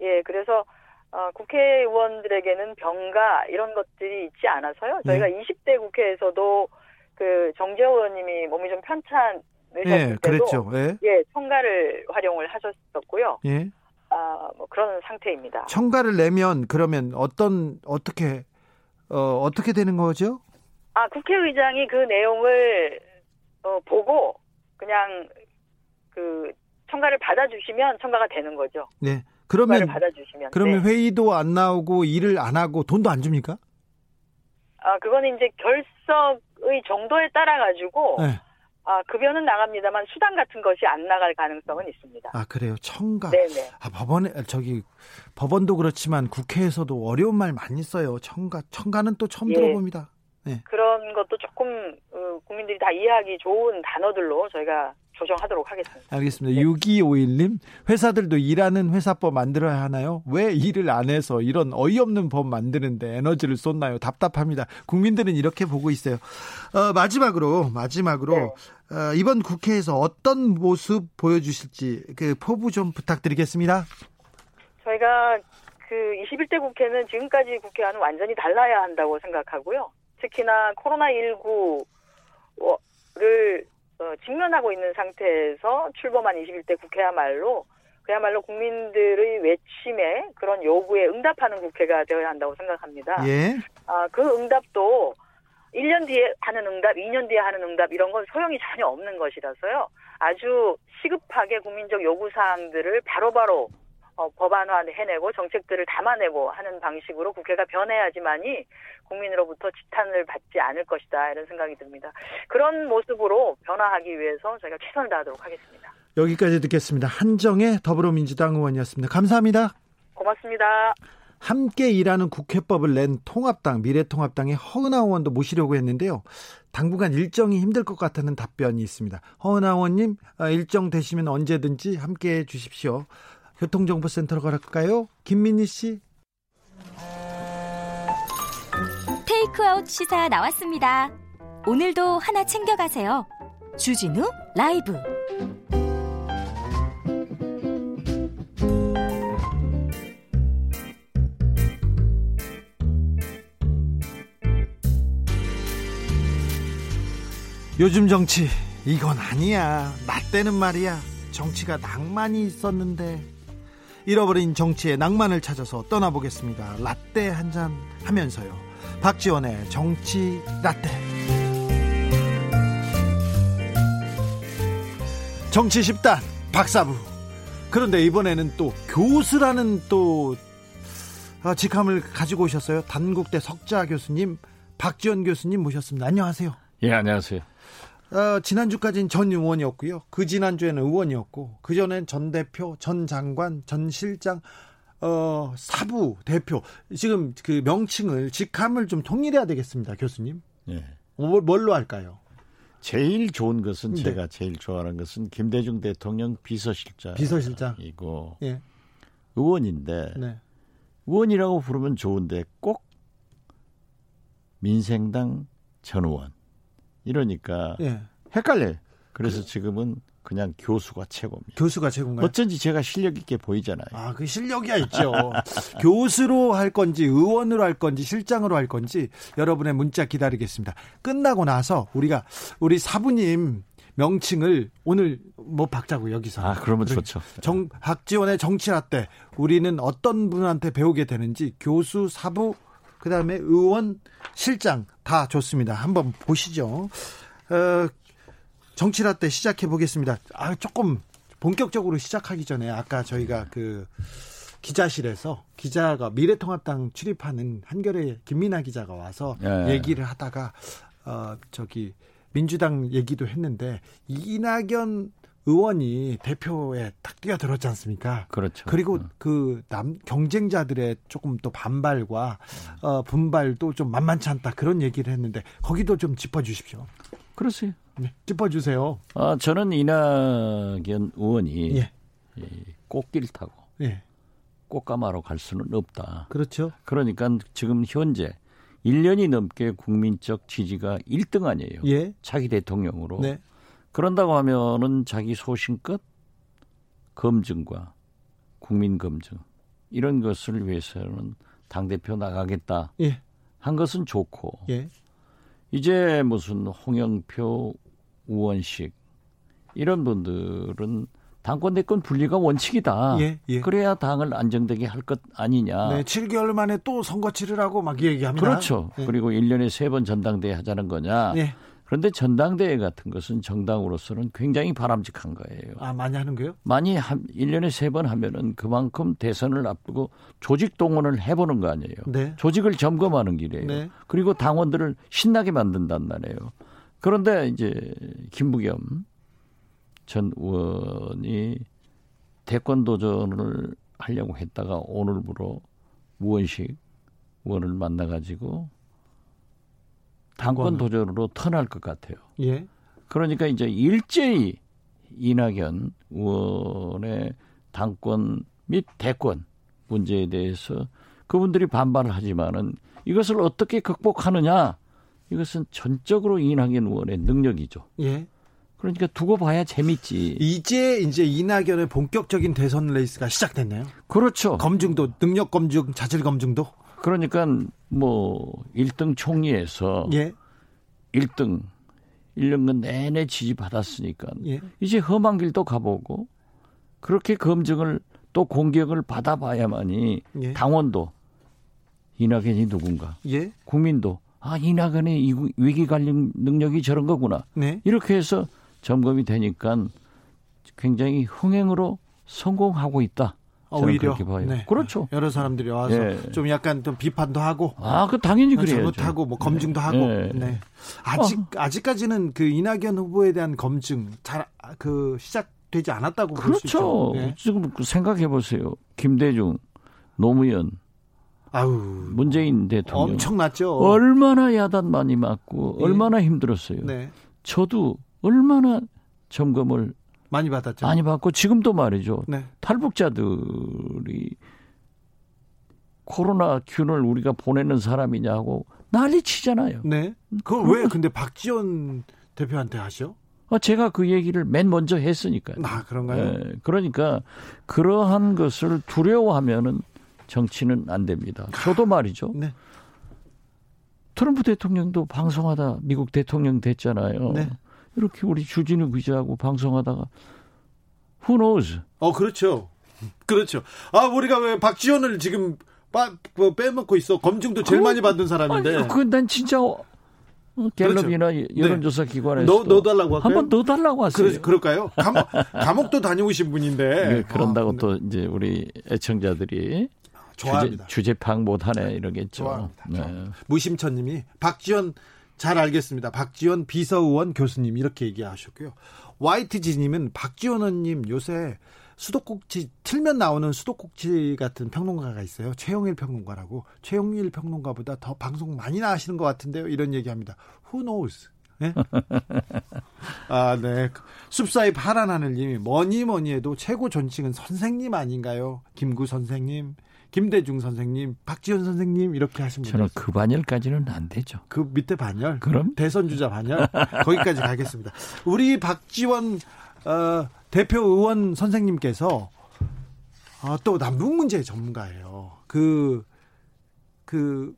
예, 그래서 어, 국회의원들에게는 병가 이런 것들이 있지 않아서요. 저희가 예. 20대 국회에서도 그 정재호 의원님이 몸이 좀 편찮 예, 그랬죠. 예. 예, 청가를 활용을 하셨었고요. 예. 아, 뭐 그런 상태입니다. 청가를 내면 그러면 어떤 어떻게 어, 어떻게 되는 거죠? 아, 국회의장이 그 내용을 어, 보고 그냥 그 청가를 받아주시면 청가가 되는 거죠. 네. 그러면 받아주시면 그러면 네. 회의도 안 나오고 일을 안 하고 돈도 안 줍니까? 아, 그거는 이제 결석의 정도에 따라 가지고 네. 아, 급여는 나갑니다만 수당 같은 것이 안 나갈 가능성은 있습니다. 아, 그래요? 청가. 네네. 아, 법원에, 저기, 법원도 그렇지만 국회에서도 어려운 말 많이 써요. 청가. 청가는 또 처음 예. 들어봅니다. 네. 그런 것도 조금, 어, 국민들이 다 이해하기 좋은 단어들로 저희가 조정하도록 하겠습니다. 알겠습니다. 네. 6251님, 회사들도 일하는 회사법 만들어야 하나요? 왜 일을 안 해서 이런 어이없는 법 만드는데 에너지를 쏟나요? 답답합니다. 국민들은 이렇게 보고 있어요. 어, 마지막으로, 마지막으로, 네. 어, 이번 국회에서 어떤 모습 보여주실지 그 포부 좀 부탁드리겠습니다. 저희가 그 21대 국회는 지금까지 국회와는 완전히 달라야 한다고 생각하고요. 특히나 코로나19를 어, 직면하고 있는 상태에서 출범한 21대 국회야말로 그야말로 국민들의 외침에 그런 요구에 응답하는 국회가 되어야 한다고 생각합니다. 예. 아, 그 응답도 1년 뒤에 하는 응답, 2년 뒤에 하는 응답 이런 건 소용이 전혀 없는 것이라서요. 아주 시급하게 국민적 요구 사항들을 바로바로 어, 법안화 해내고 정책들을 담아내고 하는 방식으로 국회가 변해야지만이 국민으로부터 지탄을 받지 않을 것이다 이런 생각이 듭니다. 그런 모습으로 변화하기 위해서 저희가 최선을 다하도록 하겠습니다. 여기까지 듣겠습니다. 한정의 더불어민주당 의원이었습니다. 감사합니다. 고맙습니다. 함께 일하는 국회법을 낸 통합당, 미래통합당의 허은하 의원도 모시려고 했는데요. 당분간 일정이 힘들 것 같다는 답변이 있습니다. 허은하 의원님, 아, 일정 되시면 언제든지 함께 해 주십시오. 교통정보센터로 갈까요? 김민희 씨. 테이크아웃 시사 나왔습니다. 오늘도 하나 챙겨가세요. 주진우 라이브. 요즘 정치 이건 아니야. 나 때는 말이야. 정치가 낭만이 있었는데 잃어버린 정치의 낭만을 찾아서 떠나보겠습니다. 라떼 한 잔 하면서요. 박지원의 정치 라떼. 정치 10단 박사부. 그런데 이번에는 또 교수라는 또 아, 직함을 가지고 오셨어요. 단국대 석자 교수님, 박지원 교수님 모셨습니다. 안녕하세요. 예, 안녕하세요. 어, 지난주까지는 전 의원이었고요. 그 지난주에는 의원이었고, 그전엔 전 대표, 전 장관, 전 실장, 어, 사부 대표. 지금 그 명칭을, 직함을 좀 통일해야 되겠습니다, 교수님. 예. 뭐, 뭘로 할까요? 제일 좋은 것은 네. 제가 제일 좋아하는 것은 김대중 대통령 비서실장. 비서실장이고. 예. 의원인데. 네. 의원이라고 부르면 좋은데 꼭 민생당 전 의원. 이러니까 예. 헷갈려요. 그래서 그, 지금은 그냥 교수가 최고입니다. 교수가 최고인가요? 어쩐지 제가 실력 있게 보이잖아요. 아, 그 실력이야 있죠. <laughs> 교수로 할 건지 의원으로 할 건지 실장으로 할 건지 여러분의 문자 기다리겠습니다. 끝나고 나서 우리가 우리 사부님 명칭을 오늘 뭐 박자고 여기서. 아, 그러면 좋죠. 정 박지원의 정치라때 우리는 어떤 분한테 배우게 되는지 교수, 사부, 그 다음에 의원, 실장 다 좋습니다. 한번 보시죠. 어, 정치라 때 시작해 보겠습니다. 아, 조금 본격적으로 시작하기 전에 아까 저희가 그 기자실에서 기자가 미래통합당 출입하는 한겨레 김민아 기자가 와서 예. 얘기를 하다가 어 저기 민주당 얘기도 했는데 이낙연 의원이 대표에 딱 뛰어들었지 않습니까? 그렇죠. 그리고 어. 그남 경쟁자들의 조금 또 반발과 어, 분발도 좀 만만치 않다 그런 얘기를 했는데 거기도 좀 짚어주십시오. 그렇어요. 네, 짚어주세요. 아 저는 이낙연 의원이 예. 꽃길 타고 예. 꽃가마로 갈 수는 없다. 그렇죠. 그러니까 지금 현재 1년이 넘게 국민적 지지가 1등 아니에요. 예. 차기 대통령으로. 네. 그런다고 하면은 자기 소신껏 검증과 국민 검증 이런 것을 위해서는 당 대표 나가겠다 예. 한 것은 좋고 예. 이제 무슨 홍영표 우원식 이런 분들은 당권 대권 분리가 원칙이다. 예, 예. 그래야 당을 안정되게 할 것 아니냐. 네, 7개월 만에 또 선거 치르라고 막 얘기합니다. 그렇죠. 예. 그리고 1년에 3번 전당대회 하자는 거냐. 예. 그런데 전당대회 같은 것은 정당으로서는 굉장히 바람직한 거예요. 아, 많이 하는 거요? 많이 한 1년에 3번 하면은 그만큼 대선을 앞두고 조직 동원을 해 보는 거 아니에요. 네. 조직을 점검하는 길이에요. 네. 그리고 당원들을 신나게 만든단 말이에요. 그런데 이제 김부겸 전 의원이 대권 도전을 하려고 했다가 오늘부로 무원식 의원을 만나 가지고 당권 도전으로 턴할 것 같아요. 예. 그러니까 이제 일제히 이낙연 의원의 당권 및 대권 문제에 대해서 그분들이 반발을 하지만은 이것을 어떻게 극복하느냐 이것은 전적으로 이낙연 의원의 능력이죠. 예. 그러니까 두고 봐야 재밌지. 이제 이제 이낙연의 본격적인 대선 레이스가 시작됐네요. 그렇죠. 검증도 능력 검증, 자질 검증도. 그러니까 뭐 1등 총리에서 예. 1등 1년간 내내 지지 받았으니까 예. 이제 험한 길도 가보고 그렇게 검증을 또 공격을 받아봐야만이 예. 당원도 이낙연이 누군가, 예. 국민도 아 이낙연의 위기 관리 능력이 저런 거구나. 네. 이렇게 해서 점검이 되니까 굉장히 흥행으로 성공하고 있다. 아, 오히려 네. 그렇죠. 여러 사람들이 와서 네. 좀 약간 좀 비판도 하고 아, 그 당연히 그래요. 잘못하고 뭐 검증도 네. 하고. 네. 네. 아직 어. 아직까지는 그 이낙연 후보에 대한 검증 잘 그 시작되지 않았다고 그렇죠. 네. 지금 생각해 보세요. 김대중, 노무현 아우 문재인 대통령 엄청났죠. 얼마나 야단 많이 맞고 예. 얼마나 힘들었어요. 네. 저도 얼마나 점검을 많이 받았죠. 많이 받고 지금도 말이죠. 네. 탈북자들이 코로나 균을 우리가 보내는 사람이냐고 난리 치잖아요. 네. 그걸 왜 근데 박지원 대표한테 하셔? 어, 제가 그 얘기를 맨 먼저 했으니까요. 아, 그런가요? 네, 그러니까 그러한 것을 두려워하면은 정치는 안 됩니다. 저도 말이죠. 네. 트럼프 대통령도 방송하다 미국 대통령 됐잖아요. 네. 이렇게 우리 주진우 기자하고 방송하다가 Who knows? 어, 그렇죠. 그렇죠. 아, 우리가 왜 박지원을 지금 빠, 뭐 빼먹고 있어. 검증도 제일 그, 많이 받은 사람인데. 아니, 그난 진짜 갤럽이나 그렇죠. 여론조사 네. 기관에서 넣, 넣어달라고 할까요? 한번 넣어달라고 하세요. 그러, 그럴까요? 감옥, 감옥도 다녀오신 분인데. <laughs> 네, 그런다고 아, 또 이제 우리 애청자들이 좋아합니다. 주제, 주제 파악 못하네 이러겠죠. 좋아합니다. 네. 무심천님이 박지원 잘 알겠습니다. 박지원 비서의원 교수님 이렇게 얘기하셨고요. YTG님은 박지원 의원님 요새 수도꼭지 틀면 나오는 수도꼭지 같은 평론가가 있어요. 최영일 평론가라고. 최영일 평론가보다 더 방송 많이 나가시는 것 같은데요. 이런 얘기합니다. Who knows? 네? 아, 네. 숲사이 파란 하늘님이 뭐니 뭐니 해도 최고 존칭은 선생님 아닌가요? 김구 선생님, 김대중 선생님, 박지원 선생님 이렇게 하시면 저는 그 반열까지는 안 되죠. 그 밑에 반열? 그럼 대선 주자 반열 거기까지 가겠습니다. 우리 박지원 어, 대표 의원 선생님께서 아, 또 남북 문제 전문가예요. 그, 그,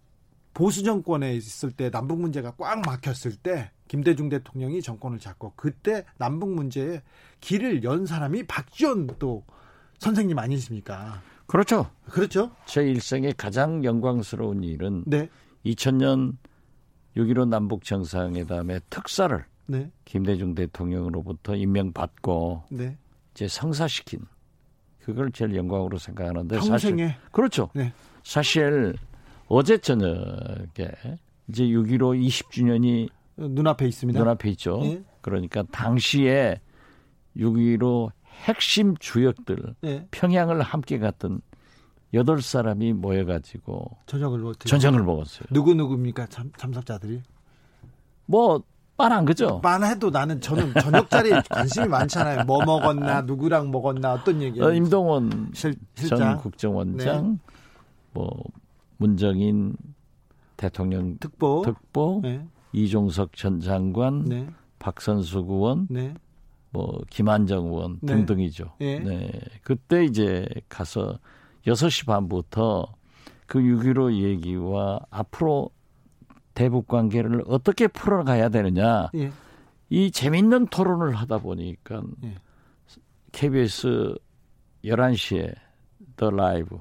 보수 정권에 있을 때 남북 문제가 꽉 막혔을 때 김대중 대통령이 정권을 잡고 그때 남북 문제에 길을 연 사람이 박지원 또 선생님 아니십니까? 그렇죠. 그렇죠. 제 일생의 가장 영광스러운 일은 네. 2000년 6.15 남북 정상회담의 특사를 네. 김대중 대통령으로부터 임명받고 네. 이제 성사시킨 그걸 제일 영광으로 생각하는데 평생에. 사실 그렇죠. 네. 사실 어제 저녁에 이제 6.15 20주년이 눈앞에 있습니다. 눈앞에 있죠. 네. 그러니까 당시에 6.15 핵심 주역들 네. 평양을 함께 갔던 여덟 사람이 모여가지고 저녁을 저녁을 먹었어요. 누구 누구입니까 참, 참석자들이? 뭐 빤한 거죠. 빤해도 나는 저는 저녁 자리에 <laughs> 관심이 많잖아요. 뭐 먹었나, 누구랑 먹었나, 어떤 얘기. 어, 임동원 실, 전 국정원장, 네. 뭐 문정인 대통령 특보, 특보, 네. 이종석 전 장관, 네. 박선수 의원, 네. 뭐 김한정 의원 네. 등등이죠. 네. 네. 그때 이제 가서 6시 반부터 그 6.15 얘기와 앞으로 대북 관계를 어떻게 풀어가야 되느냐. 예. 이 재밌는 토론을 하다 보니까 예. KBS 11시에 더 라이브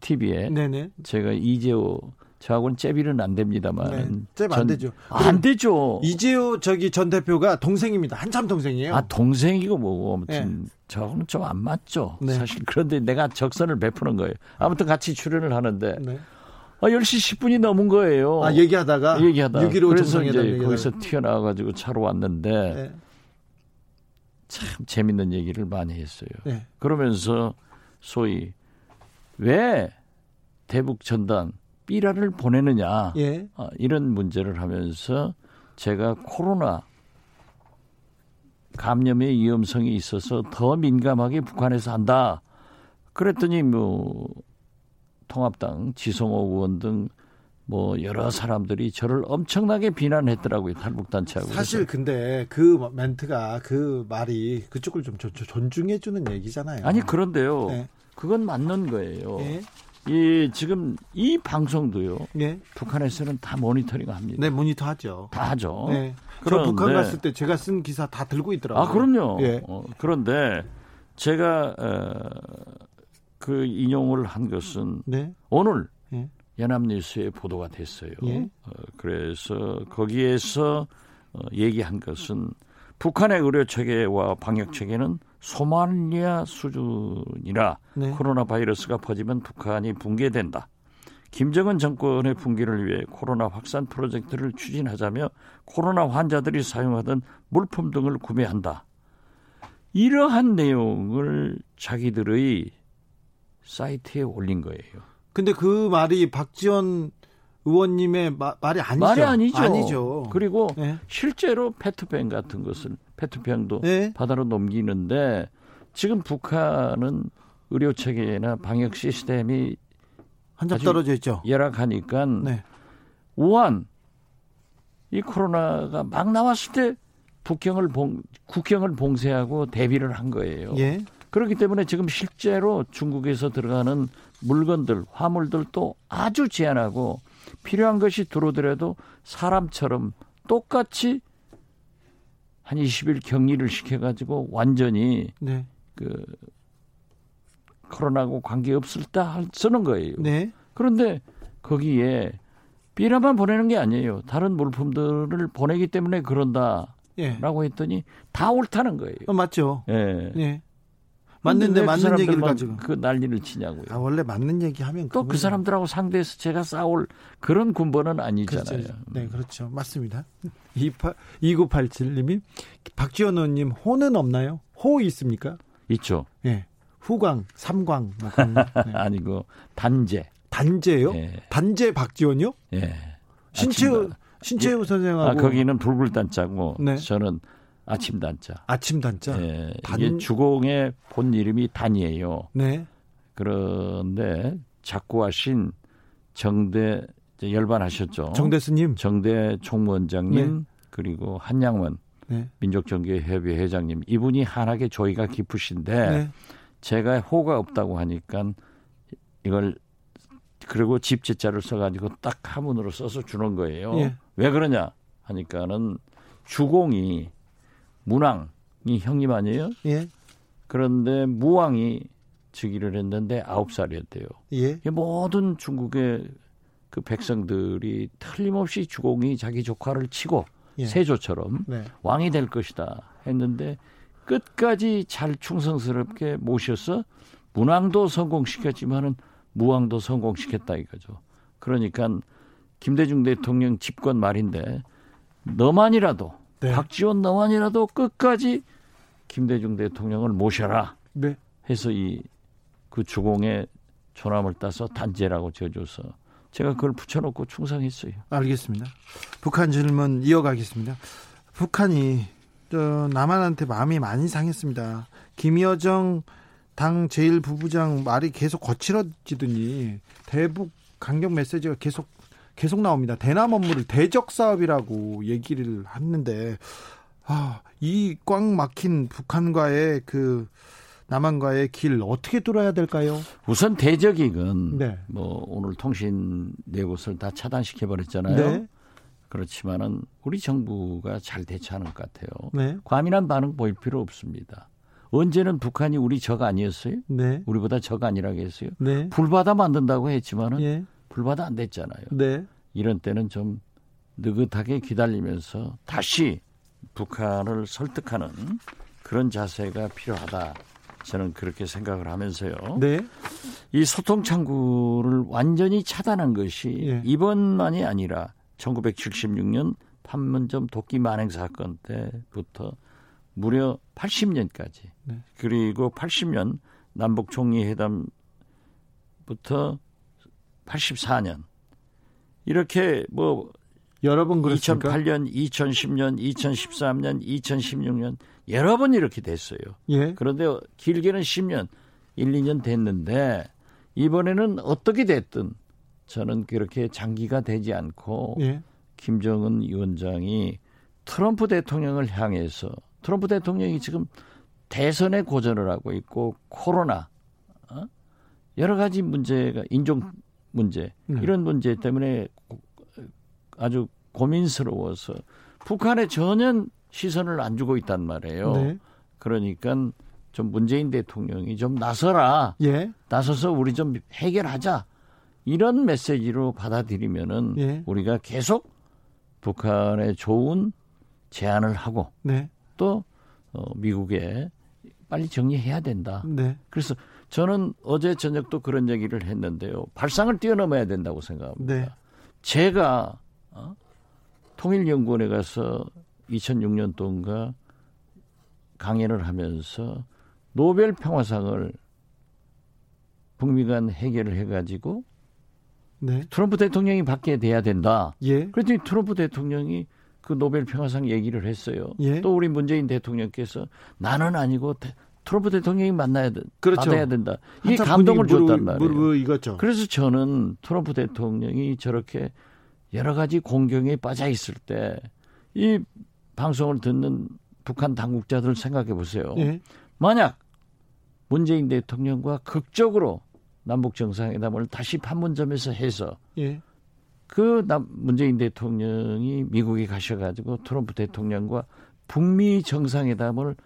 TV에 네네. 제가 이재호 저하고는 잽이는 안 됩니다만 네, 잽안 되죠. 안 되죠. 이재호 저기 전 대표가 동생입니다. 한참 동생이에요. 아 동생이고 뭐고 아무튼 네. 저하고는 좀 안 맞죠. 네. 사실 그런데 내가 적선을 베푸는 거예요. 아무튼 같이 출연을 하는데 네. 아, 10시 10분이 넘은 거예요. 아, 얘기하다가? 얘기하다가. 그래서 이제 얘기하다가. 거기서 튀어나와 가지고 차로 왔는데, 네. 참 재밌는 얘기를 많이 했어요. 네. 그러면서 소위, 왜 대북 전단 삐라를 보내느냐, 예. 아, 이런 문제를 하면서 제가 코로나 감염의 위험성이 있어서 더 민감하게 북한에서 한다. 그랬더니 뭐 통합당 지성호 의원 등 뭐 여러 사람들이 저를 엄청나게 비난했더라고요 탈북단체하고 사실 근데 그 멘트가 그 말이 그쪽을 좀 존중해 주는 얘기잖아요. 아니 그런데요. 네. 그건 맞는 거예요. 네. 이 지금 이 방송도요. 네. 북한에서는 다 모니터링 합니다. 네, 모니터 하죠. 다 하죠. 네. 저 북한 갔을 때 제가 쓴 기사 다 들고 있더라고요. 아 그럼요. 예. 어, 그런데 제가 어, 그 인용을 한 것은 네. 오늘 네. 연합뉴스에 보도가 됐어요. 예. 어, 그래서 거기에서 어, 얘기한 것은 북한의 의료 체계와 방역 체계는 소말리아 수준이라 네. 코로나 바이러스가 퍼지면 북한이 붕괴된다. 김정은 정권의 붕괴를 위해 코로나 확산 프로젝트를 추진하자며 코로나 환자들이 사용하던 물품 등을 구매한다. 이러한 내용을 자기들의 사이트에 올린 거예요. 근데 그 말이 박지원 의원님의 마, 말이 아니죠. 말이 아니죠. 아니죠. 그리고 네. 실제로 페트병 같은 것을 페트병도 네. 바다로 넘기는데 지금 북한은 의료 체계나 방역 시스템이 한참 떨어져 있죠. 열악하니까 네. 우한 이 코로나가 막 나왔을 때 북경을 봉, 국경을 봉쇄하고 대비를 한 거예요. 예. 그렇기 때문에 지금 실제로 중국에서 들어가는 물건들, 화물들도 아주 제한하고 필요한 것이 들어오더라도 사람처럼 똑같이 한 20일 격리를 시켜가지고 완전히 네. 그 코로나하고 관계 없을 때 쓰는 거예요. 네. 그런데 거기에 비라만 보내는 게 아니에요. 다른 물품들을 보내기 때문에 그런다라고 예. 했더니 다 옳다는 거예요. 어, 맞죠. 예. 예. 맞는데 맞는 그 얘기를 가지고 그 난리를 치냐고요. 아, 원래 맞는 얘기 하면 또 그 사람들하고 상대해서 제가 싸울 그런 군번은 아니잖아요. 그렇죠. 네, 그렇죠. 맞습니다. 2987님이 박지원 의원님 호는 없나요? 호 있습니까? 있죠. 예. 후광, 삼광 뭐 <laughs> 네. 아니고 단제. 단제요? 예. 단제 박지원요? 예. 신채우 신채우 예. 선생하고 아, 거기는 불굴 단자고 네. 저는 아침 단자. 아침 단자. 예. 단... 이게 주공의 본 이름이 단이에요. 네. 그런데 작고하신 정대 열반하셨죠. 정대 스님. 정대 총무원장님 네. 그리고 한양원 네. 민족정교협의 회장님 이분이 한하게 조이가 깊으신데 네. 제가 호가 없다고 하니까 이걸 그리고 집제자를 써가지고 딱 한문으로 써서 주는 거예요. 예. 왜 그러냐 하니까는 주공이 문왕이 형님 아니에요? 예. 그런데 무왕이 즉위를 했는데 아홉 살이었대요. 예. 모든 중국의 그 백성들이 틀림없이 주공이 자기 조카를 치고 예. 세조처럼 네. 왕이 될 것이다 했는데 끝까지 잘 충성스럽게 모셔서 문왕도 성공시켰지만은 무왕도 성공시켰다 이거죠. 그러니까 김대중 대통령 집권 말인데 너만이라도 네. 박지원 너만이라도 끝까지 김대중 대통령을 모셔라. 네. 해서 이 그 주공의 조남을 따서 단죄라고 지어줘서 제가 그걸 붙여놓고 충성했어요. 알겠습니다. 북한 질문 이어가겠습니다. 북한이 저 남한한테 마음이 많이 상했습니다. 김여정 당 제1부부장 말이 계속 거칠어지더니 대북 강경 메시지가 계속 계속 나옵니다. 대남 업무를 대적 사업이라고 얘기를 했는데 아, 이 꽉 막힌 북한과의 그 남한과의 길 어떻게 뚫어야 될까요? 우선 대적이건 네. 뭐 오늘 통신 네 곳을 다 차단시켜 버렸잖아요. 네. 그렇지만은 우리 정부가 잘 대처하는 것 같아요. 네. 과민한 반응 보일 필요 없습니다. 언제는 북한이 우리 적 아니었어요? 네. 우리보다 적 아니라고 했어요. 네. 불바다 만든다고 했지만은 예. 불바다 안 됐잖아요. 네. 이런 때는 좀 느긋하게 기다리면서 다시 북한을 설득하는 그런 자세가 필요하다. 저는 그렇게 생각을 하면서요. 네. 이 소통 창구를 완전히 차단한 것이 예. 이번만이 아니라 1976년 판문점 도끼 만행 사건 때부터 무려 80년까지 네. 그리고 80년 남북 총리 회담부터 84년 이렇게 뭐 여러 번 그랬습니까? 2008년, 2010년, 2013년, 2016년 여러 번 이렇게 됐어요. 예. 그런데 길게는 10년, 1, 2년 됐는데 이번에는 어떻게 됐든 저는 그렇게 장기가 되지 않고 예. 김정은 위원장이 트럼프 대통령을 향해서 트럼프 대통령이 지금 대선에 고전을 하고 있고 코로나 어? 여러 가지 문제가 인종 문제 네. 이런 문제 때문에 아주 고민스러워서 북한에 전혀 시선을 안 주고 있단 말이에요. 네. 그러니까 좀 문재인 대통령이 좀 나서라. 예. 나서서 우리 좀 해결하자. 이런 메시지로 받아들이면은 예. 우리가 계속 북한에 좋은 제안을 하고 네. 또 어, 미국에 빨리 정리해야 된다. 네. 그래서 저는 어제 저녁도 그런 얘기를 했는데요. 발상을 뛰어넘어야 된다고 생각합니다. 네. 제가 어? 통일연구원에 가서 2006년 동안가 강연을 하면서 노벨 평화상을 북미 간 해결을 해가지고 네. 트럼프 대통령이 받게 돼야 된다. 예. 그랬더니 트럼프 대통령이 그 노벨 평화상 얘기를 했어요. 예. 또 우리 문재인 대통령께서 나는 아니고 대, 트럼프 대통령이 만나야 돼, 그렇죠. 받아야 된다. 이게 감동을 줬단 말이에요. 이거죠. 그래서 저는 트럼프 대통령이 저렇게 여러 가지 공경에 빠져 있을 때 이 방송을 듣는 북한 당국자들 생각해 보세요. 예. 만약 문재인 대통령과 극적으로 남북 정상회담을 다시 판문점에서 해서 예. 그 남, 문재인 대통령이 미국에 가셔가지고 트럼프 대통령과 북미 정상회담을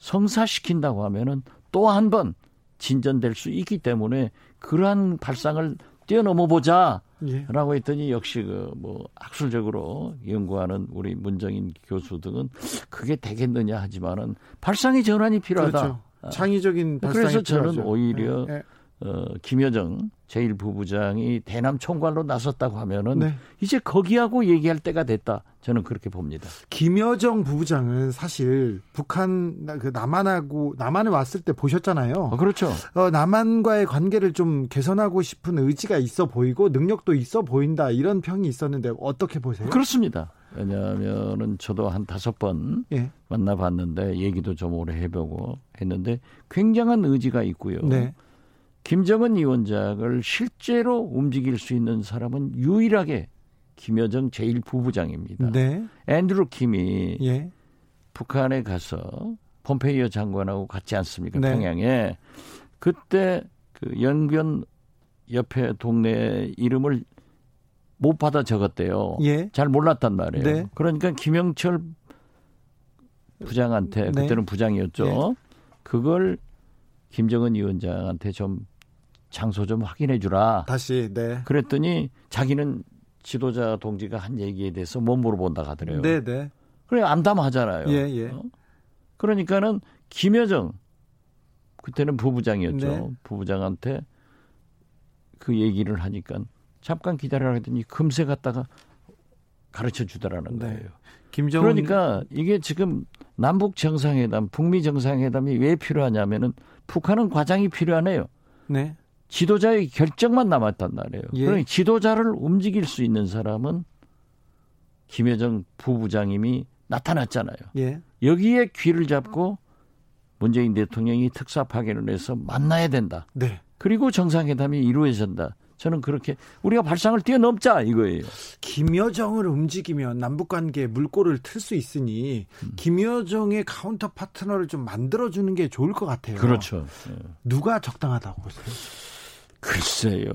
성사시킨다고 하면은 또 한 번 진전될 수 있기 때문에 그러한 발상을 뛰어넘어 보자. 예. 라고 했더니 역시 그 뭐 학술적으로 연구하는 우리 문정인 교수 등은 그게 되겠느냐 하지만은 발상의 전환이 필요하다. 그렇죠. 창의적인 발상이 그래서 저는 필요하죠. 오히려 예. 예. 어, 김여정 제1부부장이 대남 총괄로 나섰다고 하면은 네. 이제 거기하고 얘기할 때가 됐다. 저는 그렇게 봅니다. 김여정 부부장은 사실 북한 그 남한하고 남한에 왔을 때 보셨잖아요. 어, 그렇죠. 어, 남한과의 관계를 좀 개선하고 싶은 의지가 있어 보이고 능력도 있어 보인다 이런 평이 있었는데 어떻게 보세요? 그렇습니다. 왜냐하면은 저도 한 다섯 번 예. 만나봤는데 얘기도 좀 오래 해보고 했는데 굉장한 의지가 있고요. 네. 김정은 위원장을 실제로 움직일 수 있는 사람은 유일하게 김여정 제1부부장입니다. 네. 앤드루 킴이 예. 북한에 가서 폼페이오 장관하고 갔지 않습니까? 네. 평양에. 그때 그 연변 옆에 동네 이름을 못 받아 적었대요. 예. 잘 몰랐단 말이에요. 네. 그러니까 김영철 부장한테 네. 그때는 부장이었죠. 예. 그걸 김정은 위원장한테 좀 장소 좀 확인해 주라. 다시 네. 그랬더니 자기는 지도자 동지가 한 얘기에 대해서 못 물어본다 하더래요. 네, 네. 그래 안담하잖아요. 예, 예. 어? 그러니까는 김여정 그때는 부부장이었죠. 네. 부부장한테 그 얘기를 하니까 잠깐 기다려라 했더니 금세 갔다가 가르쳐 주더라는 네. 거예요. 김정 그러니까 이게 지금 남북 정상회담, 북미 정상회담이 왜 필요하냐면은 북한은 과장이 필요하네요. 네. 지도자의 결정만 남았단 말이에요. 예. 그러니 지도자를 움직일 수 있는 사람은 김여정 부부장님이 나타났잖아요. 예. 여기에 귀를 잡고 문재인 대통령이 특사 파견을 해서 만나야 된다. 네. 그리고 정상회담이 이루어진다. 저는 그렇게 우리가 발상을 뛰어넘자 이거예요. 김여정을 움직이면 남북 관계에 물꼬를 틀 수 있으니 음. 김여정의 counter partner를 좀 만들어 주는 게 좋을 것 같아요. 그렇죠. 누가 적당하다고 보세요? 글쎄요.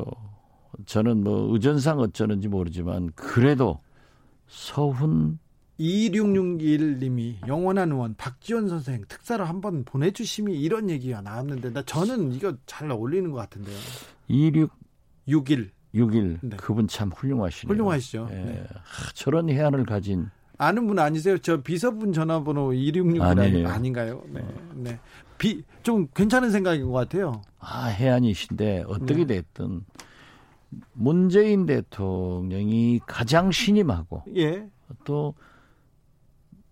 저는 뭐 의전상 어쩌는지 모르지만 그래도 서훈 2661님이 영원한 의원 박지원 선생 특사를 한번 보내주심이 이런 얘기가 나왔는데 나 저는 이거 잘 어울리는 것 같은데요. 2661 61 네. 그분 참 훌륭하시네요. 훌륭하시죠. 예. 네. 하, 저런 해안을 가진 아는 분 아니세요? 저 비서분 전화번호 2661 아니에요. 아닌가요? 네. 어. 네. 비, 좀 괜찮은 생각인 것 같아요. 아, 해안이신데 어떻게 네. 됐든 문재인 대통령이 가장 신임하고 예. 또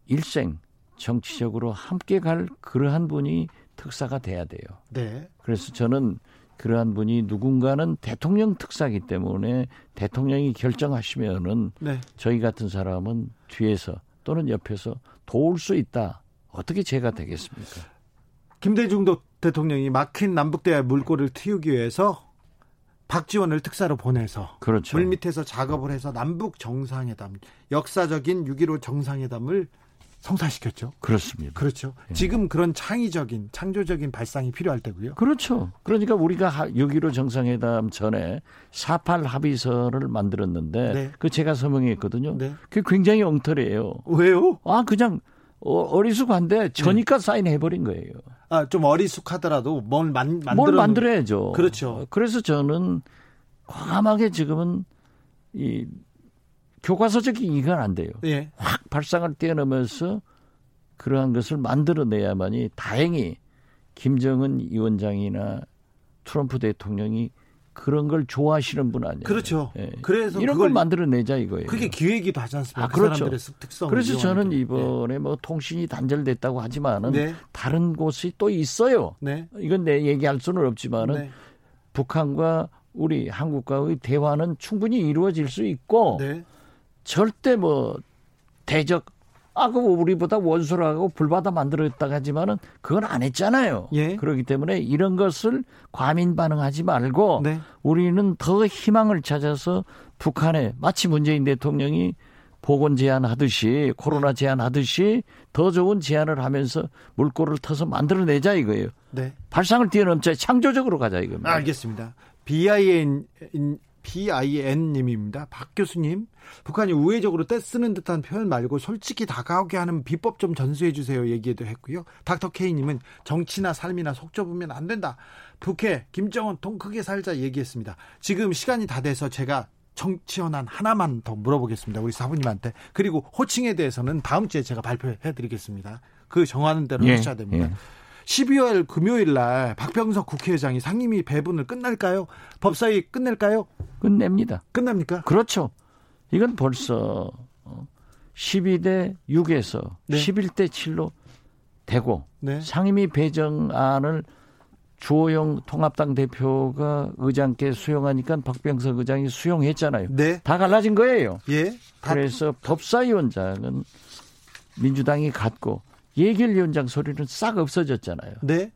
일생 정치적으로 함께 갈 그러한 분이 특사가 돼야 돼요. 네. 그래서 저는 그러한 분이 누군가는 대통령 특사기 때문에 대통령이 결정하시면은 네. 저희 같은 사람은 뒤에서 또는 옆에서 도울 수 있다. 어떻게 제가 되겠습니까? 김대중 대통령이 막힌 남북대화 물꼬를 틔우기 위해서 박지원을 특사로 보내서 그렇죠. 물밑에서 작업을 해서 남북 정상회담 역사적인 6.15 정상회담을 성사시켰죠. 그렇습니다. 그렇죠. 예. 지금 그런 창의적인 창조적인 발상이 필요할 때고요. 그렇죠. 그러니까 우리가 6.15 정상회담 전에 4.8 합의서를 만들었는데 네. 그 제가 서명했거든요. 네. 그게 굉장히 엉터리예요. 왜요? 아 그냥 어, 리숙한데 저니까 네. 사인해버린 거예요. 아, 좀 어리숙하더라도 뭘 만, 만들어. 뭘 만들어야죠. 그렇죠. 그래서 저는 과감하게 지금은 이 교과서적인 이건 안 돼요. 예. 확 발상을 뛰어넘어서 그러한 것을 만들어내야만이 다행히 김정은 위원장이나 트럼프 대통령이 그런 걸 좋아하시는 분 아니에요. 그렇죠. 예. 그래서 이런 걸 만들어내자 이거예요. 그게 기획이도 하지 않습니까? 아, 그 그렇죠. 그 특성. 그래서 저는 이번에 네. 뭐 통신이 단절됐다고 하지만은 네. 다른 곳이 또 있어요. 네. 이건 내 얘기할 수는 없지만은 네. 북한과 우리 한국과의 대화는 충분히 이루어질 수 있고 네. 절대 뭐 대적 아, 그 우리보다 원수라고 불받아 만들었다 하지만은 그건 안 했잖아요. 예. 그렇기 때문에 이런 것을 과민 반응하지 말고 네. 우리는 더 희망을 찾아서 북한에 마치 문재인 대통령이 보건 제안하듯이 코로나 제안하듯이 더 좋은 제안을 하면서 물꼬를 터서 만들어내자 이거예요. 네. 발상을 뛰어넘자 창조적으로 가자 이겁니다. 알겠습니다. BIN BIN님입니다. 박 교수님, 북한이 우회적으로 떼쓰는 듯한 표현 말고 솔직히 다가오게 하는 비법 좀 전수해 주세요. 얘기도 했고요. 닥터 K님은 정치나 삶이나 속 좁으면 안 된다. 북해, 김정은 통 크게 살자 얘기했습니다. 지금 시간이 다 돼서 제가 정치현안 하나만 더 물어보겠습니다. 우리 사부님한테. 그리고 호칭에 대해서는 다음 주에 제가 발표해 드리겠습니다. 그 정하는 대로 예, 하셔야 됩니다. 예. 12월 금요일 날 박병석 국회의장이 상임위 배분을 끝날까요? 법사위 끝낼까요? 끝냅니다. 끝납니까? 그렇죠. 이건 벌써 12대 6에서 네. 11대 7로 되고 네. 상임위 배정안을 주호영 통합당 대표가 의장께 수용하니까 박병석 의장이 수용했잖아요. 네. 다 갈라진 거예요. 예. 그래서 법사위원장은 민주당이 갖고 예결위원장 소리는 싹 없어졌잖아요. 네.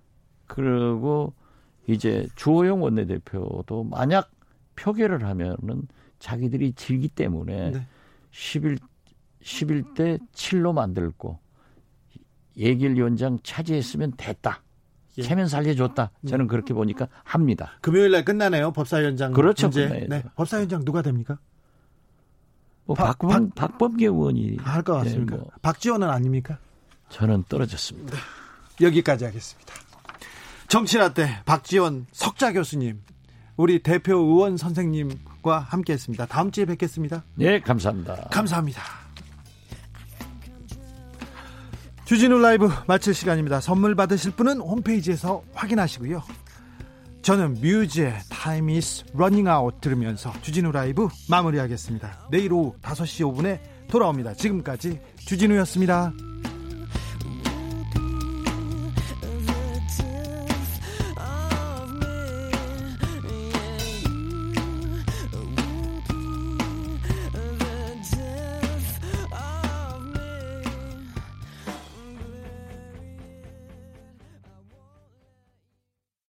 그리고 이제 주호영 원내대표도 만약 표결을 하면은 자기들이 질기 때문에 네. 11 11대 7로 만들고 예결위원장 차지했으면 됐다. 예. 체면 살려줬다. 저는 음. 그렇게 보니까 합니다. 금요일 날 끝나네요. 법사위원장. 그렇죠. 네. 법사위원장 누가 됩니까? 뭐 박, 박, 박범계 의원이 할 것 같습니까? 네, 뭐. 박지원은 아닙니까? 저는 떨어졌습니다. 네. 여기까지 하겠습니다. 정치라떼 박지원 석자 교수님, 우리 대표 의원 선생님과 함께했습니다. 다음 주에 뵙겠습니다. 네, 감사합니다. 감사합니다. 주진우 라이브 마칠 시간입니다. 선물 받으실 분은 홈페이지에서 확인하시고요. 저는 뮤즈의 Time is Running Out 들으면서 주진우 라이브 마무리하겠습니다. 내일 오후 5시 5분에 돌아옵니다. 지금까지 주진우였습니다.